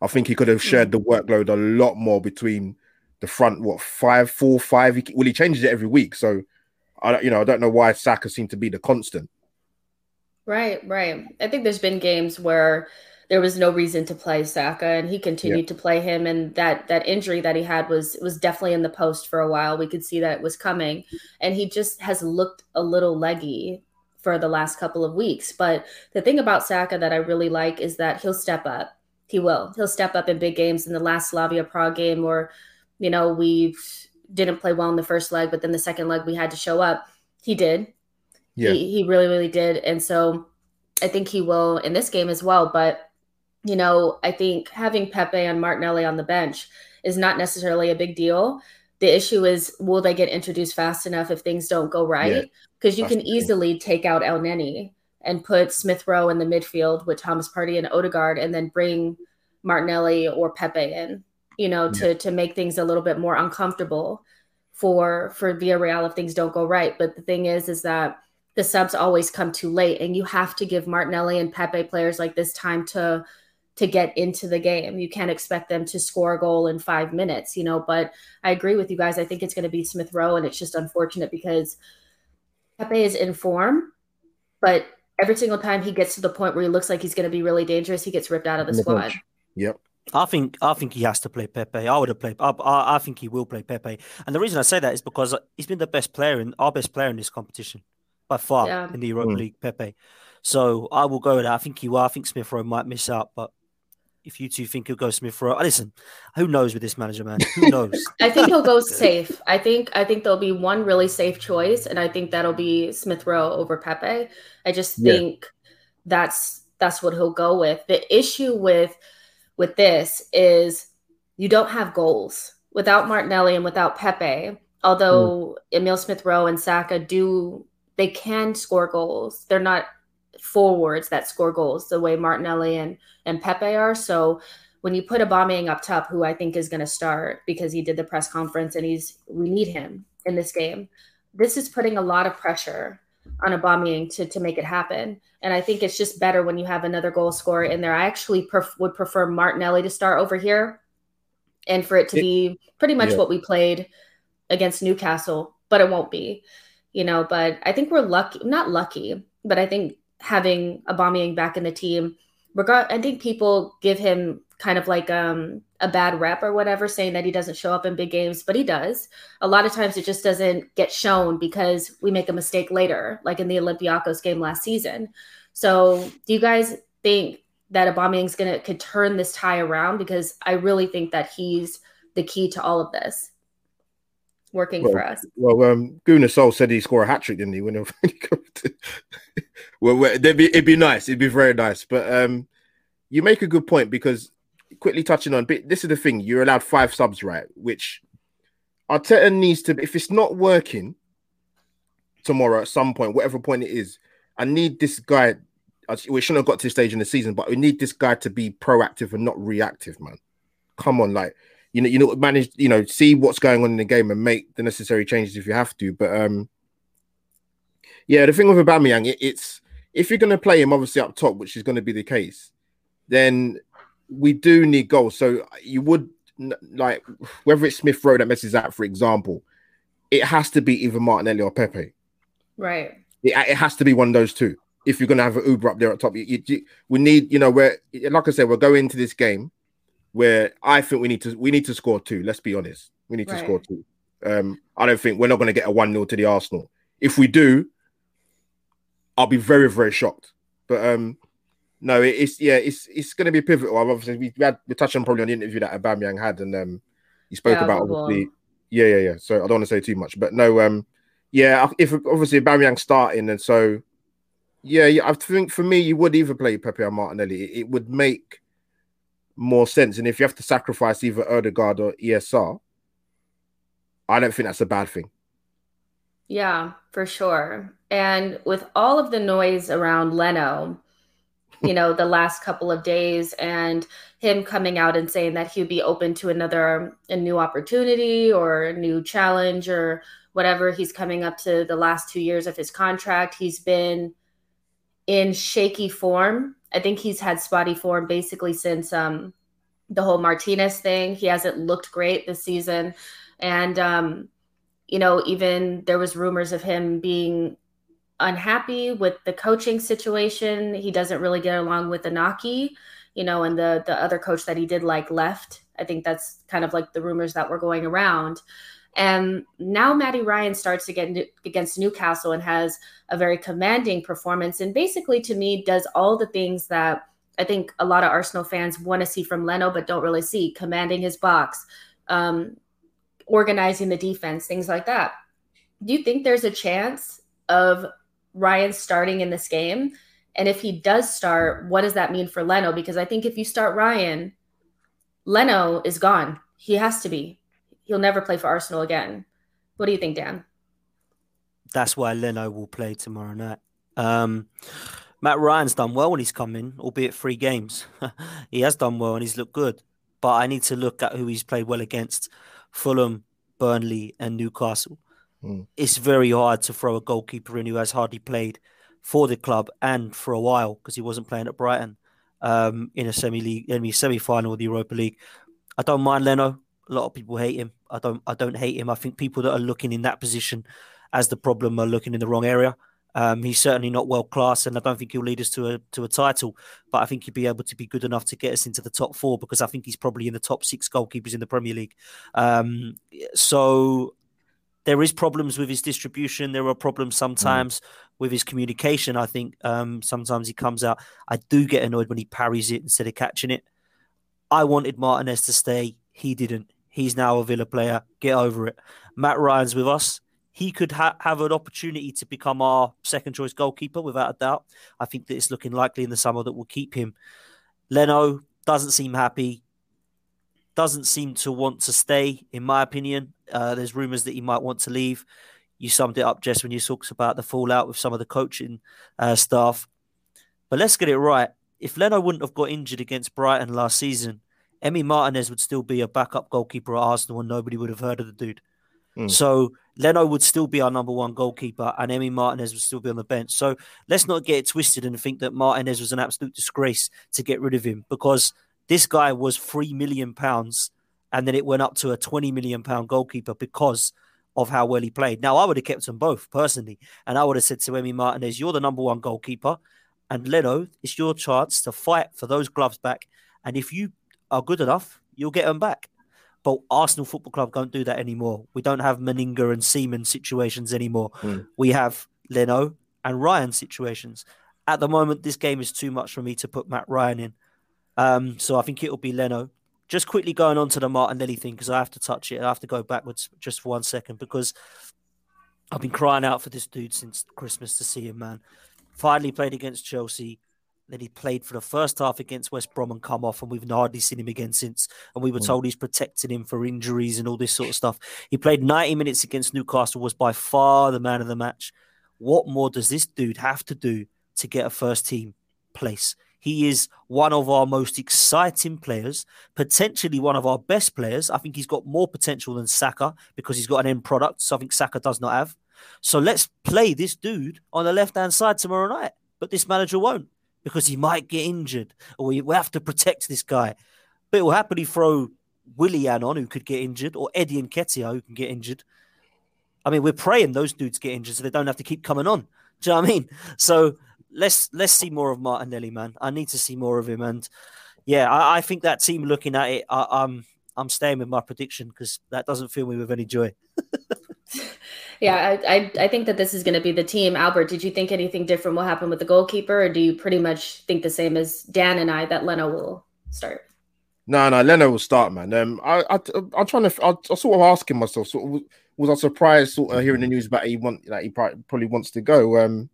I think he could have shared the workload a lot more between the front, what five, four, five. He, well, he changes it every week, so I, you know, I don't know why Saka seemed to be the constant. Right, right. I think there's been games where there was no reason to play Saka, and he continued to play him. And that that injury that he had was was definitely in the post for a while. We could see that it was coming, and he just has looked a little leggy for the last couple of weeks. But the thing about Saka that I really like is that he'll step up. He will. He'll step up in big games. In the last Slavia Prague game, or you know, we didn't play well in the first leg, but then the second leg we had to show up. He did. Yeah. He, he really, really did. And so I think he will in this game as well. But, you know, I think having Pepe and Martinelli on the bench is not necessarily a big deal. The issue is, will they get introduced fast enough if things don't go right? Because yeah. you can easily take out Elneny and put Smith Rowe in the midfield with Thomas Partey and Odegaard, and then bring Martinelli or Pepe in, you know, to to make things a little bit more uncomfortable for for Villarreal if things don't go right. But the thing is, is that the subs always come too late, and you have to give Martinelli and Pepe players like this time to to get into the game. You can't expect them to score a goal in five minutes, you know. But I agree with you guys. I think it's going to be Smith Rowe, and it's just unfortunate because Pepe is in form, but every single time he gets to the point where he looks like he's going to be really dangerous, he gets ripped out of the, the squad. Bench. Yep. I think I think he has to play Pepe. I would have played. I, I, I think he will play Pepe, and the reason I say that is because he's been the best player in our best player in this competition by far yeah. in the Europa mm. League. Pepe. So I will go with that. I think he will. I think Smith Rowe might miss out, but if you two think he'll go Smith Rowe, listen, who knows with this manager, man? Who knows? I think he'll go safe. I think I think there'll be one really safe choice, and I think that'll be Smith Rowe over Pepe. I just think yeah. that's that's what he'll go with. The issue with with this is you don't have goals without Martinelli and without Pepe. Although mm. Emil Smith Rowe and Saka do, they can score goals. They're not forwards that score goals the way Martinelli and, and Pepe are. So when you put Aubameyang up top, who I think is going to start because he did the press conference and he's we need him in this game. This is putting a lot of pressure on Aubameyang to to make it happen. And I think it's just better when you have another goal scorer in there. I actually pref- would prefer Martinelli to start over here, and for it to it, be pretty much yeah. what we played against Newcastle, but it won't be, you know. But I think we're lucky, not lucky, but I think having Aubameyang back in the team. Regard, I think people give him kind of like um, a bad rep or whatever, saying that he doesn't show up in big games, but he does. A lot of times it just doesn't get shown because we make a mistake later, like in the Olympiacos game last season. So, do you guys think that Aubameyang's gonna could turn this tie around? Because I really think that he's the key to all of this working well, for us. Well, um, Gunnar Sol said he scored a hat trick, didn't he? When well, it'd be it'd be nice. It'd be very nice. But um, you make a good point because quickly touching on, but this is the thing: you're allowed five subs, right? Which Arteta needs to. If it's not working tomorrow at some point, whatever point it is, I need this guy. we shouldn't have got to this stage in the season, but we need this guy to be proactive and not reactive, man. Come on, like you know, you know, manage, you know, see what's going on in the game and make the necessary changes if you have to. But um, yeah, the thing with Aubameyang, it, it's if you're going to play him obviously up top, which is going to be the case, then we do need goals. So you would like whether it's Smith Rowe that messes out, for example, it has to be either Martinelli or Pepe. Right. It, it has to be one of those two. If you're going to have an Auba up there at top, you, you, we need, you know, where like I said, we're going into this game where I think we need to we need to score two. Let's be honest, we need to score two. Um, I don't think we're not going to get a one 0 to the Arsenal. If we do, I'll be very very shocked. But um, no, it's yeah, it's it's going to be pivotal. Obviously, we, had we touched on probably on the interview that Aubameyang had, and um, he spoke yeah, about obviously, yeah, yeah, yeah. So I don't want to say too much, but no, um, yeah, if obviously Aubameyang starting, and so yeah, yeah, I think for me, you would either play Pepe or Martinelli. It, it would make more sense, and if you have to sacrifice either Odegaard or ESR, I don't think that's a bad thing. Yeah, for sure. And with all of the noise around Leno, you know, the last couple of days and him coming out and saying that he'd be open to another a new opportunity or a new challenge or whatever. He's coming up to the last two years of his contract. He's been in shaky form. I think he's had spotty form basically since um the whole Martinez thing. He hasn't looked great this season. And um, you know, even there was rumors of him being unhappy with the coaching situation. He doesn't really get along with Inaki, you know, and the the other coach that he did like left. I think that's kind of like the rumors that were going around. And now Matty Ryan starts to get against Newcastle and has a very commanding performance, and basically to me does all the things that I think a lot of Arsenal fans want to see from Leno, but don't really see: commanding his box, um, organizing the defense, things like that. Do you think there's a chance of Ryan starting in this game? And if he does start, what does that mean for Leno? Because I think if you start Ryan, Leno is gone. He has to be. He'll never play for Arsenal again. What do you think, Dan? That's why Leno will play tomorrow night. Um, Matt Ryan's done well when he's come in, albeit three games. he has done well and he's looked good. But I need to look at who he's played well against Fulham, Burnley, and Newcastle. Mm. It's very hard to throw a goalkeeper in who has hardly played for the club and for a while because he wasn't playing at Brighton um, in a semi league, semi final of the Europa League. I don't mind Leno. A lot of people hate him. I don't. I don't hate him. I think people that are looking in that position as the problem are looking in the wrong area. Um, he's certainly not world class, and I don't think he'll lead us to a to a title. But I think he'll be able to be good enough to get us into the top four because I think he's probably in the top six goalkeepers in the Premier League. Um, so there is problems with his distribution. There are problems sometimes mm. with his communication. I think um, sometimes he comes out. I do get annoyed when he parries it instead of catching it. I wanted Martinez to stay. He didn't. He's now a Villa player. Get over it. Matt Ryan's with us. He could ha- have an opportunity to become our second choice goalkeeper without a doubt. I think that it's looking likely in the summer that we'll keep him. Leno doesn't seem happy doesn't seem to want to stay, in my opinion. Uh, there's rumours that he might want to leave. You summed it up, Jess, when you talked about the fallout with some of the coaching uh, staff. But let's get it right. If Leno wouldn't have got injured against Brighton last season, Emi Martinez would still be a backup goalkeeper at Arsenal and nobody would have heard of the dude. Mm. So Leno would still be our number one goalkeeper and Emi Martinez would still be on the bench. So let's not get it twisted and think that Martinez was an absolute disgrace to get rid of him because – this guy was three million pounds, and then it went up to a twenty million pound goalkeeper because of how well he played. Now I would have kept them both personally, and I would have said to Emi Martinez, "You're the number one goalkeeper, and Leno, it's your chance to fight for those gloves back. And if you are good enough, you'll get them back." But Arsenal Football Club don't do that anymore. We don't have Manninger and Seaman situations anymore. Mm. We have Leno and Ryan situations. At the moment, this game is too much for me to put Matt Ryan in. Um, so I think it'll be Leno. Just quickly going on to the Martinelli thing because I have to touch it. I have to go backwards just for one second because I've been crying out for this dude since Christmas to see him, man. Finally played against Chelsea. Then he played for the first half against West Brom and come off, and we've hardly seen him again since. And we were mm. told he's protecting him for injuries and all this sort of stuff. He played 90 minutes against Newcastle, was by far the man of the match. What more does this dude have to do to get a first team? place. He is one of our most exciting players, potentially one of our best players. I think he's got more potential than Saka because he's got an end product, something Saka does not have. So let's play this dude on the left hand side tomorrow night. But this manager won't because he might get injured or we have to protect this guy. But he'll happily throw Willian on who could get injured or Eddie Nketiah who can get injured. I mean, we're praying those dudes get injured so they don't have to keep coming on. Do you know what I mean? So let's let's see more of Martinelli, man. I need to see more of him, and yeah, I, I think that team looking at it, I, I'm I'm staying with my prediction because that doesn't fill me with any joy. yeah, I, I, I think that this is going to be the team. Albert, did you think anything different will happen with the goalkeeper, or do you pretty much think the same as Dan and I that Leno will start? No, no, Leno will start, man. Um, I, I, I'm trying to, I, I sort of asking myself, sort of, was I surprised, sort of hearing the news about he want that he probably wants to go. Um,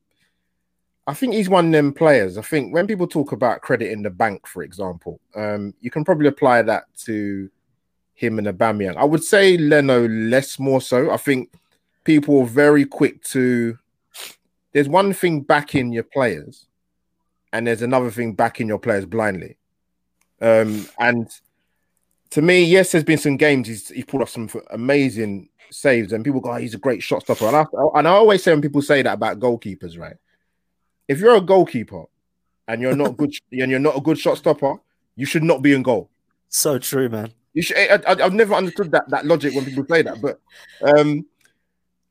I think he's one of them players. I think when people talk about credit in the bank, for example, um, you can probably apply that to him and Aubameyang. I would say Leno less more so. I think people are very quick to. There's one thing backing your players, and there's another thing backing your players blindly. Um, and to me, yes, there's been some games he's he pulled off some amazing saves, and people go, oh, "He's a great shot stopper." And I, and I always say when people say that about goalkeepers, right? if you're a goalkeeper and you're not good and you're not a good shot stopper, you should not be in goal. So true, man. You should. I, have never understood that that logic when people say that, but um,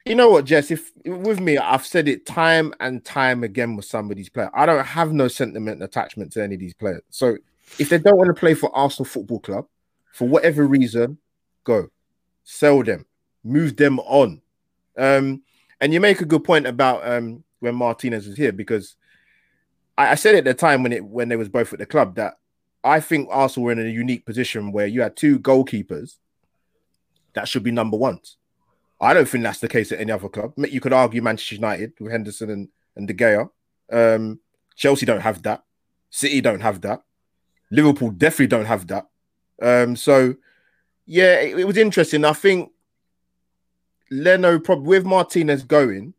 you know what, Jess? If with me, I've said it time and time again with some of these players. I don't have no sentiment attachment to any of these players. So if they don't want to play for Arsenal Football Club for whatever reason, go sell them, move them on. Um, and you make a good point about um when Martinez was here because I, I said at the time when it when they was both at the club that I think Arsenal were in a unique position where you had two goalkeepers that should be number ones. I don't think that's the case at any other club. You could argue Manchester United with Henderson and, and De Gea. Um, Chelsea don't have that. City don't have that. Liverpool definitely don't have that. Um, so, yeah, it, it was interesting. I think Leno, probably with Martinez going,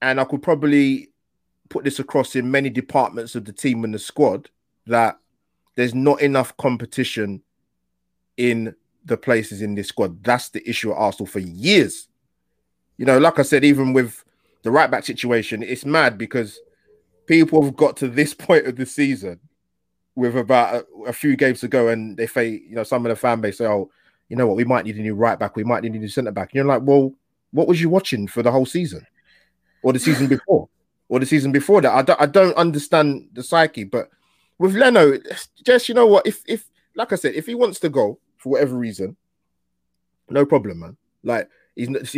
and I could probably put this across in many departments of the team and the squad that there's not enough competition in the places in this squad. That's the issue at Arsenal for years. You know, like I said, even with the right back situation, it's mad because people have got to this point of the season with about a, a few games to go, and they say, you know, some of the fan base say, "Oh, you know what? We might need a new right back. We might need a new centre back." You're like, "Well, what was you watching for the whole season?" or the season before, or the season before that. I don't, I don't understand the psyche. But with Leno, just you know what? If if like I said, if he wants to go for whatever reason, no problem, man. Like he's not.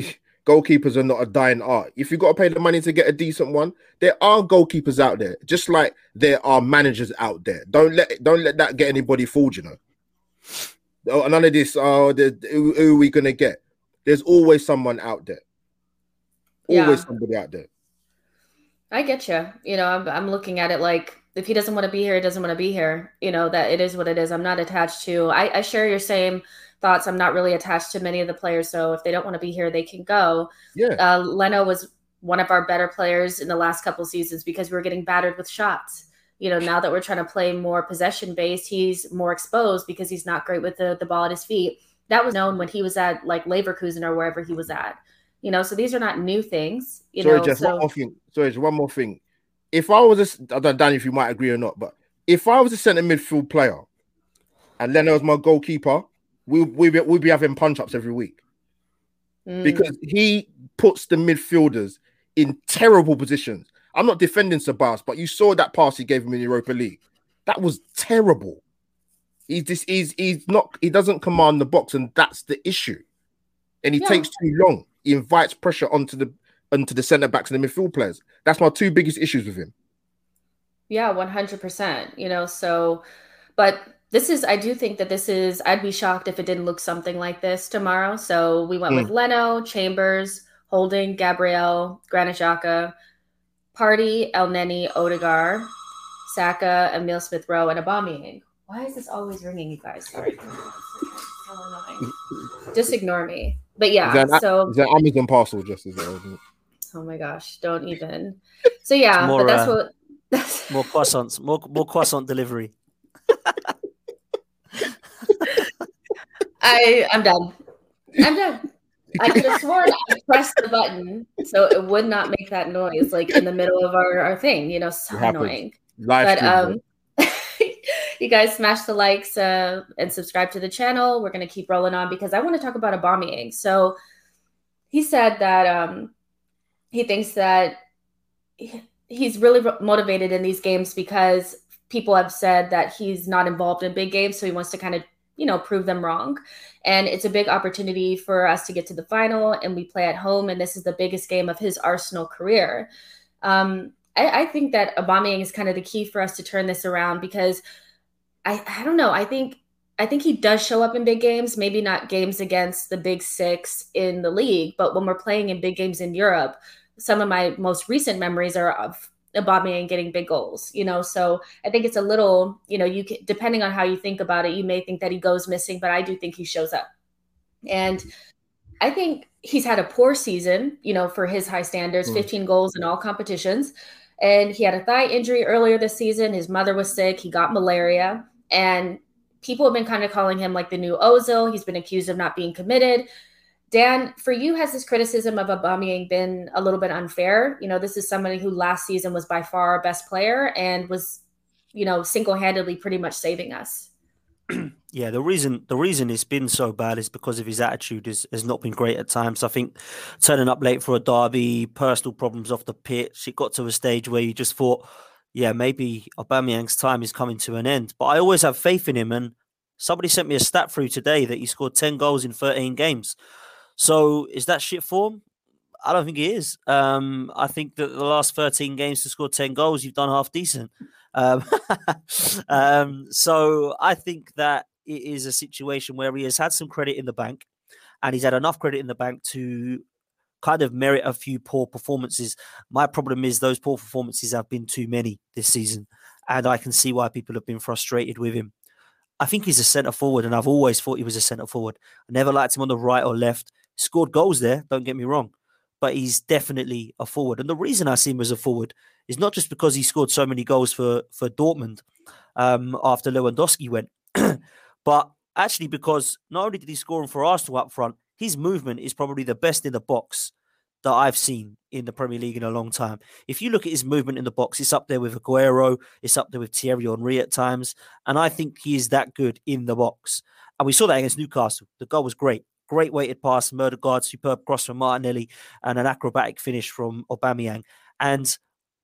goalkeepers are not a dying art. If you got to pay the money to get a decent one, there are goalkeepers out there, just like there are managers out there. Don't let don't let that get anybody fooled. You know, oh, none of this. Oh, the, who, who are we gonna get? There's always someone out there always yeah. somebody out there. I get you. You know, I'm, I'm looking at it like if he doesn't want to be here, he doesn't want to be here. You know, that it is what it is. I'm not attached to, I, I share your same thoughts. I'm not really attached to many of the players. So if they don't want to be here, they can go. Yeah. Uh, Leno was one of our better players in the last couple seasons because we were getting battered with shots. You know, now that we're trying to play more possession based, he's more exposed because he's not great with the, the ball at his feet. That was known when he was at like Leverkusen or wherever he was at. You know, so these are not new things. You Sorry, know, Jeff, so... one more thing. Sorry, just one more thing. If I was a, I don't know if you might agree or not, but if I was a centre midfield player and Leno was my goalkeeper, we we we we'd be having punch ups every week mm. because he puts the midfielders in terrible positions. I'm not defending Sabas, but you saw that pass he gave him in Europa League. That was terrible. He's this he's he's not he doesn't command the box, and that's the issue. And he yeah. takes too long he invites pressure onto the onto the centre backs and the midfield players. That's my two biggest issues with him. Yeah, one hundred percent. You know, so, but this is I do think that this is I'd be shocked if it didn't look something like this tomorrow. So we went mm. with Leno, Chambers, Holding, Gabriel, Granit Xhaka, Partey, El Elneny, Odegaard, Saka, Emil Smith Rowe, and Aubameyang. Why is this always ringing, you guys? Sorry. Just ignore me. But yeah, is that, so is that Amazon parcel just as well? Oh my gosh, don't even. So yeah, more, but that's uh, what more croissants, more more croissant delivery. I I'm done. I'm done. I could have sworn I pressed the button so it would not make that noise like in the middle of our, our thing. You know, so annoying. Live but um, you guys smash the likes uh, and subscribe to the channel. We're gonna keep rolling on because I want to talk about Aubameyang. So he said that um, he thinks that he's really motivated in these games because people have said that he's not involved in big games, so he wants to kind of you know prove them wrong. And it's a big opportunity for us to get to the final, and we play at home, and this is the biggest game of his Arsenal career. Um, I, I think that Aubameyang is kind of the key for us to turn this around because I, I don't know. I think I think he does show up in big games, maybe not games against the big six in the league, but when we're playing in big games in Europe, some of my most recent memories are of Aubameyang getting big goals, you know. So I think it's a little, you know, you can, depending on how you think about it, you may think that he goes missing, but I do think he shows up. And I think he's had a poor season, you know, for his high standards, mm. 15 goals in all competitions. And he had a thigh injury earlier this season. His mother was sick. He got malaria. And people have been kind of calling him like the new Ozil. He's been accused of not being committed. Dan, for you, has this criticism of Aubameyang been a little bit unfair? You know, this is somebody who last season was by far our best player and was, you know, single-handedly pretty much saving us. yeah, the reason the reason it's been so bad is because of his attitude has, has not been great at times. I think turning up late for a derby, personal problems off the pitch, it got to a stage where you just thought, yeah, maybe Aubameyang's time is coming to an end. But I always have faith in him, and somebody sent me a stat through today that he scored ten goals in thirteen games. So is that shit form? I don't think it is. Um, I think that the last 13 games to score 10 goals, you've done half decent. Um, um, so I think that it is a situation where he has had some credit in the bank and he's had enough credit in the bank to kind of merit a few poor performances. My problem is those poor performances have been too many this season. And I can see why people have been frustrated with him. I think he's a centre forward, and I've always thought he was a centre forward. I never liked him on the right or left scored goals there, don't get me wrong, but he's definitely a forward. And the reason I see him as a forward is not just because he scored so many goals for, for Dortmund um, after Lewandowski went, but actually because not only did he score for Arsenal up front, his movement is probably the best in the box that I've seen in the Premier League in a long time. If you look at his movement in the box, it's up there with Aguero, it's up there with Thierry Henry at times, and I think he is that good in the box. And we saw that against Newcastle. The goal was great. Great weighted pass, Odegaard, superb cross from Martinelli, and an acrobatic finish from Aubameyang. And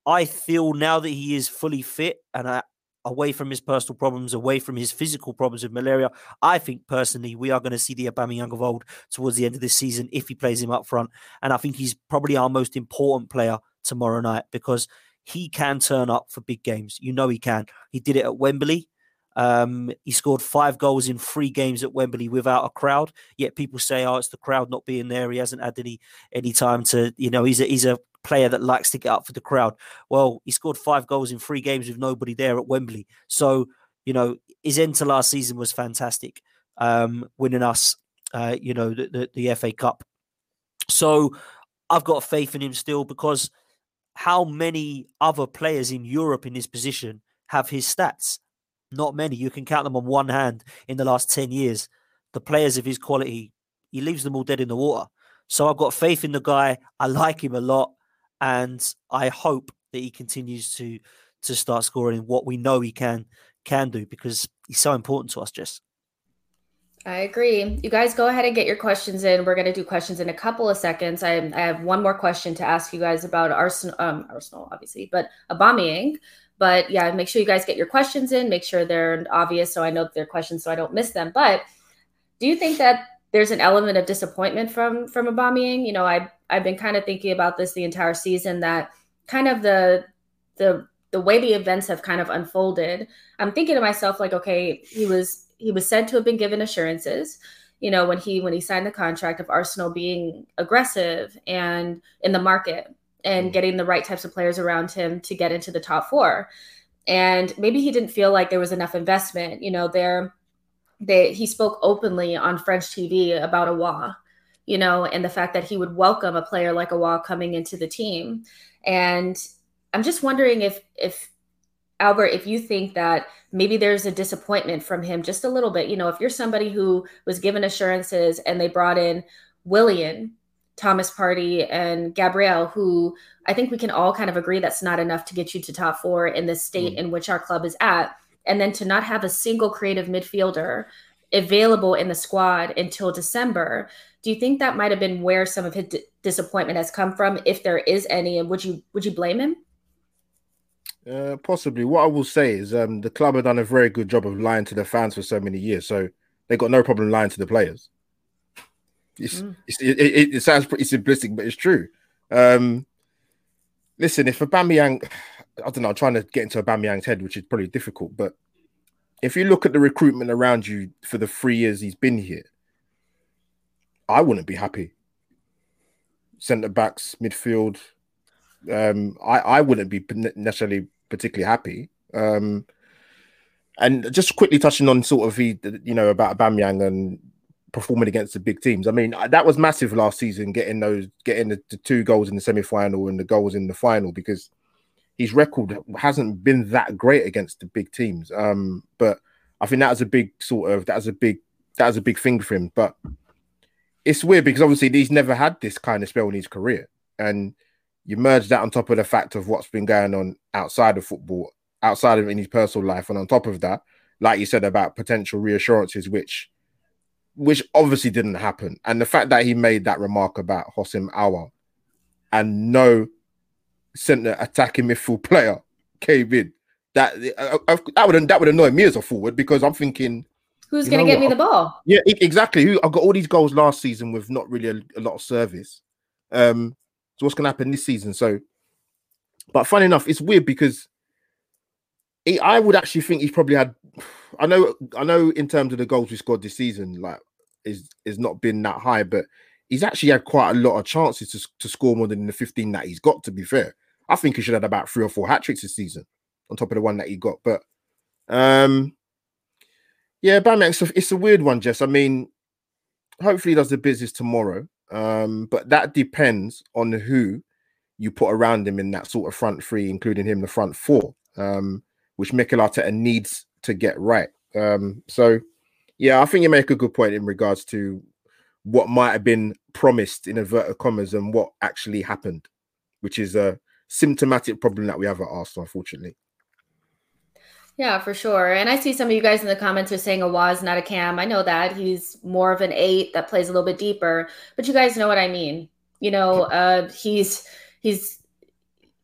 I feel now that he is fully fit and uh, away from his personal problems, away from his physical problems with malaria, I think personally we are going to see the Aubameyang of old towards the end of this season if he plays him up front. And I think he's probably our most important player tomorrow night because he can turn up for big games. You know he can. He did it at Wembley. Um, he scored five goals in three games at Wembley without a crowd. Yet people say, "Oh, it's the crowd not being there." He hasn't had any any time to, you know, he's a he's a player that likes to get up for the crowd. Well, he scored five goals in three games with nobody there at Wembley. So, you know, his end to last season was fantastic, um, winning us, uh, you know, the, the, the FA Cup. So, I've got faith in him still because how many other players in Europe in his position have his stats? Not many. You can count them on one hand in the last 10 years. The players of his quality, he leaves them all dead in the water. So I've got faith in the guy. I like him a lot. And I hope that he continues to to start scoring what we know he can can do because he's so important to us, Jess. I agree. You guys go ahead and get your questions in. We're going to do questions in a couple of seconds. I, I have one more question to ask you guys about Arsenal, um, Arsenal obviously, but Aubameyang. But yeah, make sure you guys get your questions in. Make sure they're obvious so I know they're questions so I don't miss them. But do you think that there's an element of disappointment from from Aubameyang? You know, I I've, been kind of thinking about this the entire season that kind of the the the way the events have kind of unfolded. I'm thinking to myself like, okay, he was he was said to have been given assurances you know when he when he signed the contract of arsenal being aggressive and in the market and mm. getting the right types of players around him to get into the top four. And maybe he didn't feel like there was enough investment. You know, there they he spoke openly on French TV about Aouar, you know, and the fact that he would welcome a player like Aouar coming into the team. And I'm just wondering if if Albert, if you think that maybe there's a disappointment from him just a little bit, you know, if you're somebody who was given assurances and they brought in Willian, Thomas Partey and Gabriel, who I think we can all kind of agree that's not enough to get you to top four in the state mm. in which our club is at. And then to not have a single creative midfielder available in the squad until December. Do you think that might have been where some of his d- disappointment has come from, if there is any? And would you would you blame him? Uh, possibly. What I will say is um, the club have done a very good job of lying to the fans for so many years, so they got no problem lying to the players. It's, mm. it's it, it, it, sounds pretty simplistic, but it's true. Um, listen, if Aubameyang, I don't know, I'm trying to get into Aubameyang's head, which is probably difficult, but if you look at the recruitment around you for the three years he's been here, I wouldn't be happy. Centre backs, midfield, um, I I wouldn't be necessarily particularly happy. Um, and just quickly touching on sort of the you know about Aubameyang and performing against the big teams. I mean that was massive last season, getting those getting the, the two goals in the semi final and the goals in the final because his record hasn't been that great against the big teams. Um, but I think that was a big sort of that was a big that was a big thing for him. But it's weird because obviously he's never had this kind of spell in his career, and you merge that on top of the fact of what's been going on outside of football, outside of in his personal life, and on top of that, like you said about potential reassurances, which which obviously didn't happen, and the fact that he made that remark about Houssem Aouar and no centre attacking midfield player came in, that uh, uh that would that would annoy me as a forward because I'm thinking. Who's going to get what? me the ball? Yeah, exactly. Who I got all these goals last season with not really a, a lot of service. Um, so what's going to happen this season? So, but fun enough, it's weird because he, I would actually think he's probably had. I know, I know, in terms of the goals we scored this season, like is is not been that high, but he's actually had quite a lot of chances to, to score more than the 15 that he's got. To be fair, I think he should have had about three or four hat tricks this season on top of the one that he got. But um, yeah, a, it's a weird one, Jess. I mean, hopefully he does the business tomorrow. Um, but that depends on who you put around him in that sort of front three, including him the front four, um, which Mikel Arteta needs to get right. Um, so, yeah, I think you make a good point in regards to what might have been promised in inverted commas and what actually happened, which is a symptomatic problem that we have at Arsenal, unfortunately. Yeah, for sure. And I see some of you guys in the comments are saying is not a cam. I know that he's more of an eight that plays a little bit deeper, but you guys know what I mean. You know, uh, he's he's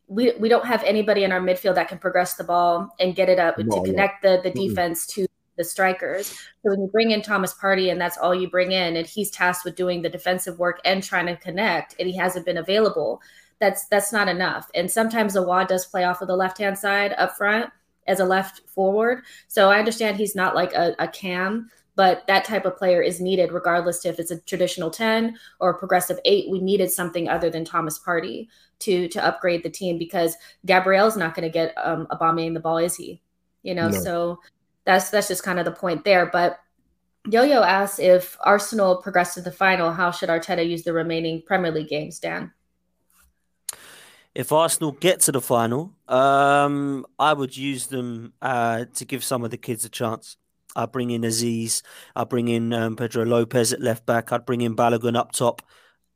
we we don't have anybody in our midfield that can progress the ball and get it up no, to connect the the defense mm-hmm. to the strikers. So when you bring in Thomas Partey and that's all you bring in, and he's tasked with doing the defensive work and trying to connect, and he hasn't been available, that's that's not enough. And sometimes Aouar does play off of the left hand side up front as a left forward. So I understand he's not like a, a cam, but that type of player is needed regardless if it's a traditional 10 or a progressive 8 we needed something other than thomas partey to to upgrade the team because gabriel's not going to get um Aubameyang the ball is he you know no. so that's that's just kind of the point there but yo-yo asks if arsenal progressed to the final how should arteta use the remaining premier league games dan if Arsenal get to the final, um, I would use them uh, to give some of the kids a chance. I'd bring in Azeez. I'd bring in um, Pedro Lopez at left back. I'd bring in Balogun up top.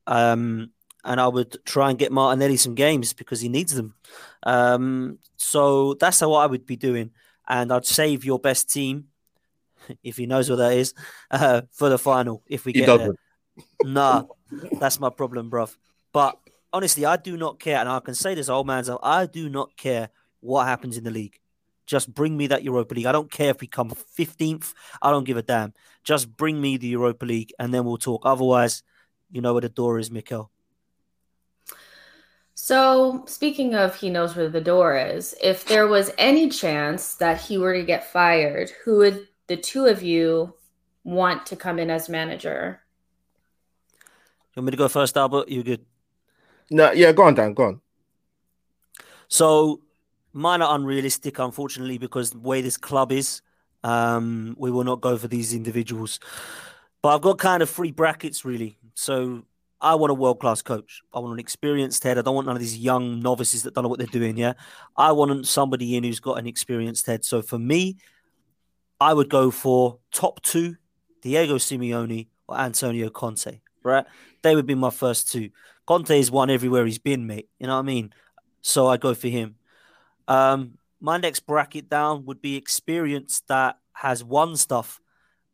Um, and I would try and get Martinelli some games because he needs them. Um, so that's how I would be doing. And I'd save your best team, if he knows what that is, uh, for the final if we he get doesn't. there. Nah, that's my problem, bruv. But honestly, I do not care, and I can say this, old man's. I do not care what happens in the league. Just bring me that Europa League. I don't care if we come fifteenth. I don't give a damn. Just bring me the Europa League, and then we'll talk. Otherwise, you know where the door is, Mikel. So, speaking of he knows where the door is, if there was any chance that he were to get fired, who would the two of you want to come in as manager? You want me to go first, Albert? You good? No, yeah, go on, Dan, go on. So mine are unrealistic, unfortunately, because the way this club is, um, we will not go for these individuals. But I've got kind of three brackets really. So I want a world class coach. I want an experienced head. I don't want none of these young novices that don't know what they're doing. Yeah, I want somebody in who's got an experienced head. So for me, I would go for top two, Diego Simeone or Antonio Conte. Right, they would be my first two. Conte has won everywhere he's been, mate. You know what I mean? So I'd go for him. Um, my next bracket down would be experience that has won stuff,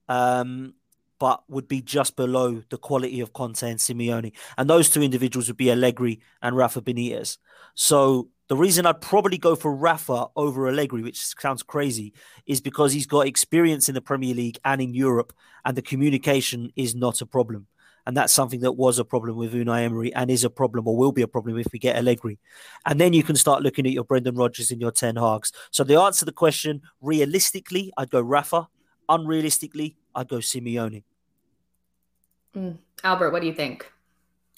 um, but would be just below the quality of Conte and Simeone. And those two individuals would be Allegri and Rafa Benitez. So the reason I'd probably go for Rafa over Allegri, which sounds crazy, is because he's got experience in the Premier League and in Europe, and the communication is not a problem. And that's something that was a problem with Unai Emery and is a problem or will be a problem if we get Allegri. And then you can start looking at your Brendan Rodgers and your Ten Hags. So the answer to the question, realistically, I'd go Rafa. Unrealistically, I'd go Simeone. Mm. Albert, what do you think?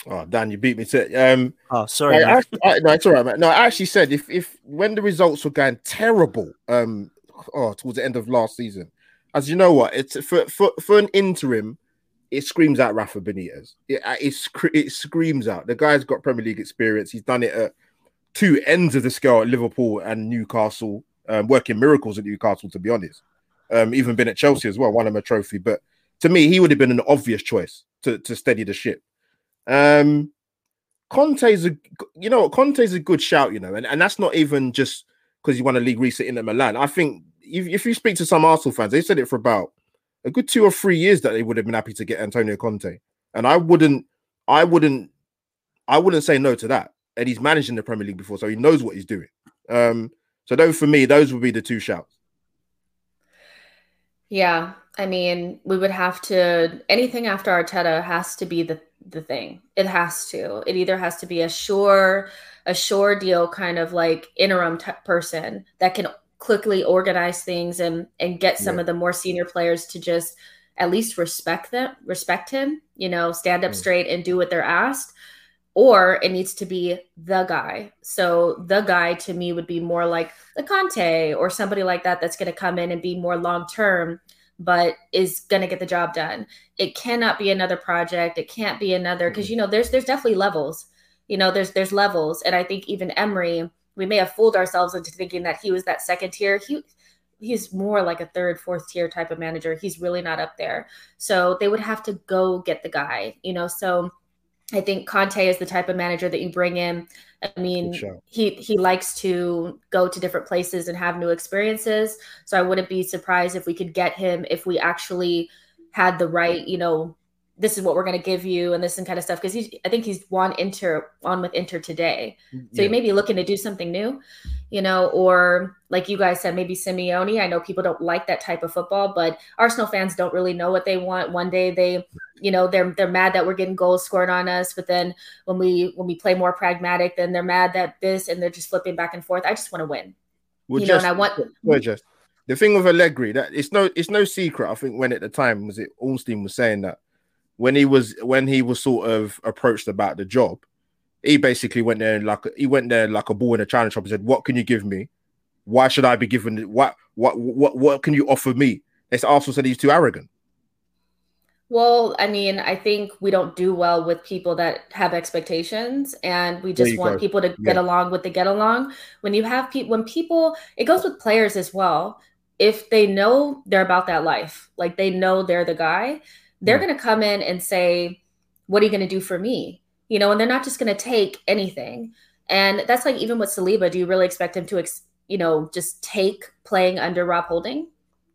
Oh, Dan, you beat me to it. Um, oh, sorry. I, I, no, it's all right, man. No, I actually said if if when the results were going terrible, um, oh, towards the end of last season, as you know what, it's for for, for an interim it screams out Rafa Benitez. It, uh, it, it screams out. The guy's got Premier League experience. He's done it at two ends of the scale at Liverpool and Newcastle, um, working miracles at Newcastle, to be honest. Um, even been at Chelsea as well, won him a trophy. But to me, he would have been an obvious choice to, to steady the ship. Um, Conte's a, you know, Conte's a good shout, you know, and, and that's not even just because he won a league recent in Milan. I think if, if you speak to some Arsenal fans, they said it for about a good two or three years that they would have been happy to get Antonio Conte. And I wouldn't, I wouldn't, I wouldn't say no to that. And he's managed in the Premier League before, so he knows what he's doing. Um, so those for me, those would be the two shouts. Yeah, I mean, we would have to anything after Arteta has to be the the thing. It has to. It either has to be a sure a sure deal kind of like interim t- person that can quickly organize things and and get some yeah. of the more senior players to just at least respect them respect him you know stand up mm. straight and do what they're asked or it needs to be the guy so the guy to me would be more like the conte or somebody like that that's going to come in and be more long term but is going to get the job done it cannot be another project it can't be another because mm-hmm. you know there's there's definitely levels you know there's there's levels and i think even emery we may have fooled ourselves into thinking that he was that second tier. He he's more like a third, fourth tier type of manager. He's really not up there. So they would have to go get the guy, you know. So I think Conte is the type of manager that you bring in. I mean, he he likes to go to different places and have new experiences. So I wouldn't be surprised if we could get him if we actually had the right, you know, this is what we're going to give you and this and kind of stuff because he's i think he's one inter on with inter today. So yeah. he may be looking to do something new you know or like you guys said maybe simeone. I know people don't like that type of football but arsenal fans don't really know what they want. One day they you know they're they're mad that we're getting goals scored on us but then when we when we play more pragmatic then they're mad that this and they're just flipping back and forth. I just want to win. Well, you just, know and i want just the thing with Allegri that it's no it's no secret i think when at the time was it Ornstein was saying that when he was when he was sort of approached about the job, he basically went there and like he went there like a ball in a china shop and said, "What can you give me? Why should I be given what what what what can you offer me?" It's also said he's too arrogant. Well, I mean, I think we don't do well with people that have expectations, and we just want go. people to yeah. get along with the get along. When you have people, when people, it goes with players as well. If they know they're about that life, like they know they're the guy, they're mm. going to come in and say, What are you going to do for me? You know, and they're not just going to take anything. And that's like even with Saliba, do you really expect him to, ex- you know, just take playing under Rob Holding?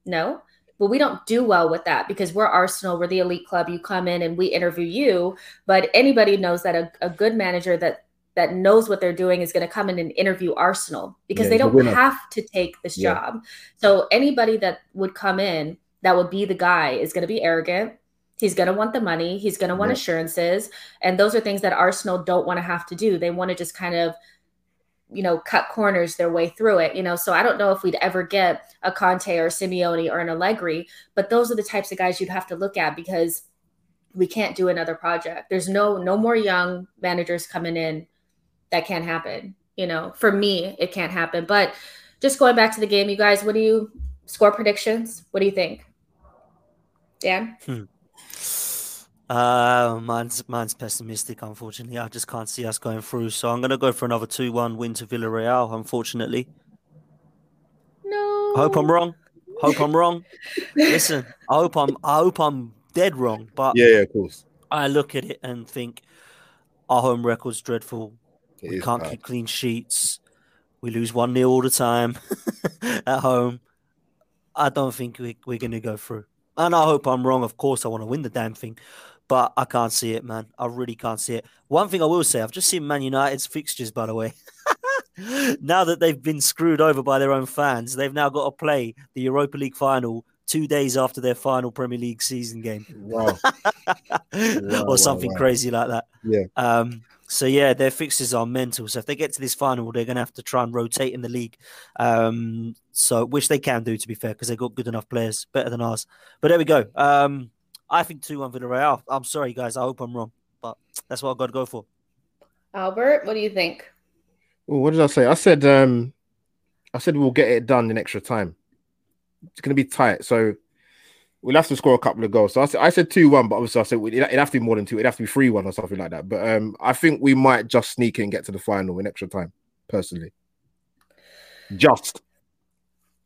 No. But we don't do well with that because we're Arsenal, we're the elite club. You come in and we interview you. But anybody knows that a, a good manager that that knows what they're doing is going to come in and interview Arsenal because yeah, they don't have to take this yeah. job. So anybody that would come in that would be the guy is going to be arrogant He's going to want the money. He's going to want assurances. And those are things that Arsenal don't want to have to do. They want to just kind of, you know, cut corners their way through it, you know. So I don't know if we'd ever get a Conte or a Simeone or an Allegri, but those are the types of guys you'd have to look at because we can't do another project. There's no no more young managers coming in. That can't happen. You know, for me, it can't happen. But just going back to the game, you guys, what do you score predictions? What do you think? Dan? Hmm. Uh, mine's mine's pessimistic. Unfortunately, I just can't see us going through. So I'm going to go for another two-one win to Villarreal. Unfortunately, no. I hope I'm wrong. Hope I'm wrong. Listen, I hope I'm I hope I'm dead wrong. But Yeah, yeah, of course. I look at it and think our home record's dreadful. It we can't bad. keep clean sheets. We lose one 0 all the time at home. I don't think we, we're going to go through. And I hope I'm wrong. Of course, I want to win the damn thing, but I can't see it, man. I really can't see it. One thing I will say, I've just seen Man United's fixtures, by the way. now that they've been screwed over by their own fans, they've now got to play the Europa League final two days after their final Premier League season game Wow. wow, or something wow. crazy like that. Yeah. Um, so yeah, their fixes are mental. So if they get to this final, they're going to have to try and rotate in the league. Um, so which they can do to be fair, because they've got good enough players, better than ours. But there we go. Um, I think two one Villarreal. I'm sorry, guys. I hope I'm wrong, but that's what I've got to go for. Albert, what do you think? Well, what did I say? I said um I said we'll get it done in extra time. It's gonna be tight, so we'll have to score a couple of goals. So I said, I said two one, but obviously I said it'd have to be more than two. It'd have to be three one or something like that. But um, I think we might just sneak and get to the final in extra time. Personally, just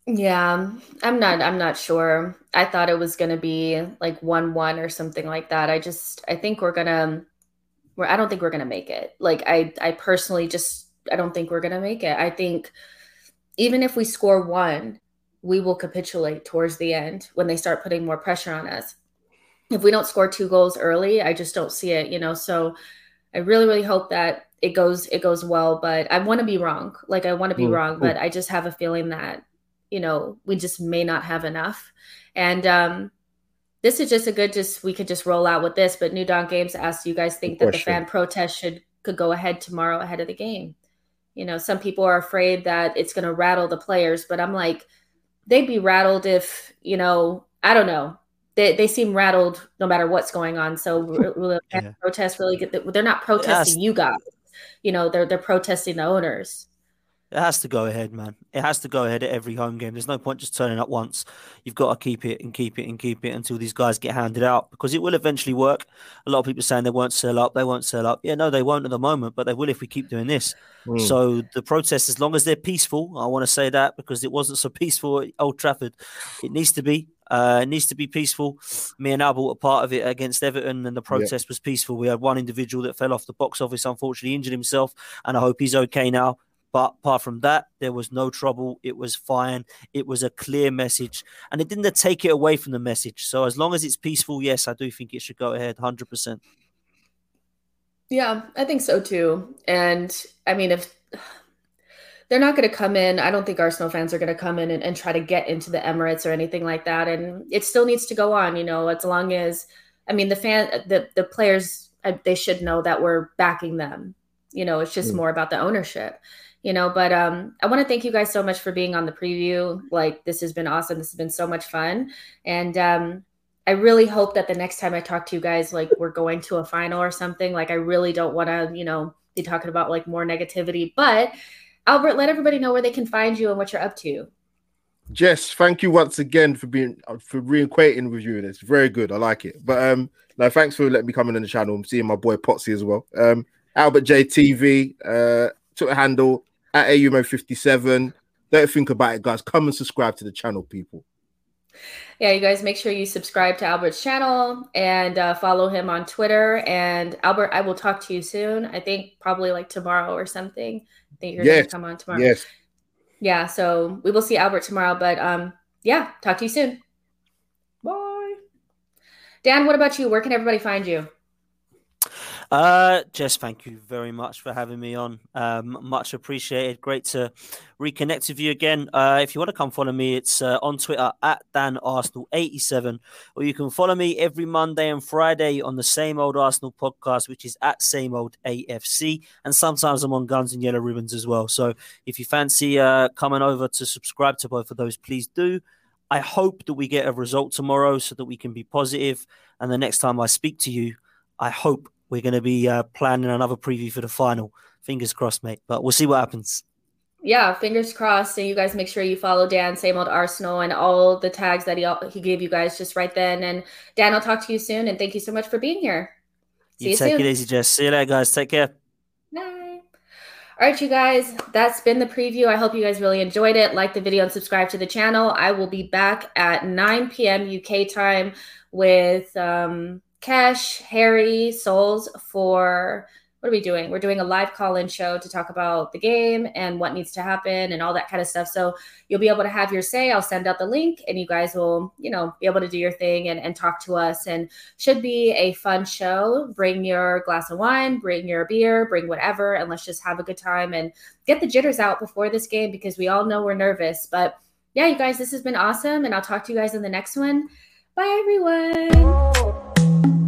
Yeah, I'm not I'm not sure. I thought it was to be like 1-1 or something like that. I just I think we're to we're I don't think we're to make it. Like I I personally just I don't think we're to make it. I think even if we score one, we will capitulate towards the end when they start putting more pressure on us. If we don't score two goals early, I just don't see it, you know. So I really really hope that it goes it goes well, but I want to be wrong. Like I want to be Mm, wrong, but I just have a feeling that you know we just may not have enough and um this is just a good just we could just roll out with this but new dawn games asked do you guys think that the fan protest should could go ahead tomorrow ahead of the game you know some people are afraid that it's going to rattle the players but i'm like they'd be rattled if you know i don't know. They, they seem rattled no matter what's going on. So will will the fan Yeah. protest really get the, they're not protesting you guys. You know they're they're protesting the owners It has to go ahead, man. It has to go ahead at every home game. There's no point just turning up once. You've got to keep it and keep it and keep it until these guys get handed out because it will eventually work. A lot of people saying they won't sell up, they won't sell up. Yeah, no, they won't at the moment, but they will if we keep doing this. Mm. So the protests, as long as they're peaceful, I want to say that because it wasn't so peaceful at Old Trafford. It needs to be. Uh, it needs to be peaceful. Me and Albert were part of it against Everton, and the protest was peaceful. We had one individual that fell off the box office, unfortunately injured himself, and I hope he's okay now. But apart from that, there was no trouble. It was fine. It was a clear message, and it didn't take it away from the message. So as long as it's peaceful, yes, I do think it should go ahead, hundred percent. Yeah, I think so too. And I mean, if they're not going to come in, I don't think Arsenal fans are going to come in and, and try to get into the Emirates or anything like that. And it still needs to go on, you know, as long as, I mean, the fan, the, the players, they should know that we're backing them. You know, it's just Mm. more about the ownership, you know. But um, I want to thank you guys so much for being on the preview. Like, this has been awesome. This has been so much fun. And um, I really hope that the next time I talk to you guys, like we're going to a final or something. Like I really don't want to, you know, be talking about like more negativity. But Albert, let everybody know where they can find you and what you're up to. Jess, thank you once again for being for reacquainting with you. And it's very good. I like it. But um, no, thanks for letting me come in on the channel. I'm seeing my boy Potsy as well. Um, Albert J TV, uh, Twitter handle at AUMO57. Don't think about it, guys. Come and subscribe to the channel, people. Yeah, you guys make sure you subscribe to Albert's channel and uh, follow him on Twitter. And Albert, I will talk to you soon. I think probably like tomorrow or something. I think you're gonna come on tomorrow. Yes. Yeah, so we will see Albert tomorrow. But um, yeah, talk to you soon. Bye. Dan, what about you? Where can everybody find you? Uh, Jess, thank you very much for having me on. Um, much appreciated. Great to reconnect with you again. Uh, if you want to come follow me, it's uh, on Twitter at Dan Arsenal 87 or you can follow me every Monday and Friday on the same old Arsenal podcast, which is at same old AFC. And sometimes I'm on Guns and Yellow Ribbons as well. So if you fancy uh, coming over to subscribe to both of those, please do. I hope that we get a result tomorrow so that we can be positive. And the next time I speak to you, I hope we're going to be uh, planning another preview for the final. Fingers crossed, mate. But we'll see what happens. yeah, fingers crossed. And you guys make sure you follow Dan, same old Arsenal, and all the tags that he he gave you guys just right then. And Dan, I'll talk to you soon. And thank you so much for being here. See you, you take soon. it easy, Jess. See you later, guys. Take care. Bye. All right, you guys, that's been the preview. I hope you guys really enjoyed it. Like the video and subscribe to the channel. I will be back at 9 p.m. UK time with um, Cash, Harry, Souls for what are we doing? We're doing a live call in show to talk about the game and what needs to happen and all that kind of stuff. So you'll be able to have your say. I'll send out the link and you guys will, you know, be able to do your thing and, and talk to us. And should be a fun show. Bring your glass of wine, bring your beer, bring whatever, and let's just have a good time and get the jitters out before this game because we all know we're nervous. But yeah, you guys, this has been awesome. And I'll talk to you guys in the next one. Bye, everyone. Thank you.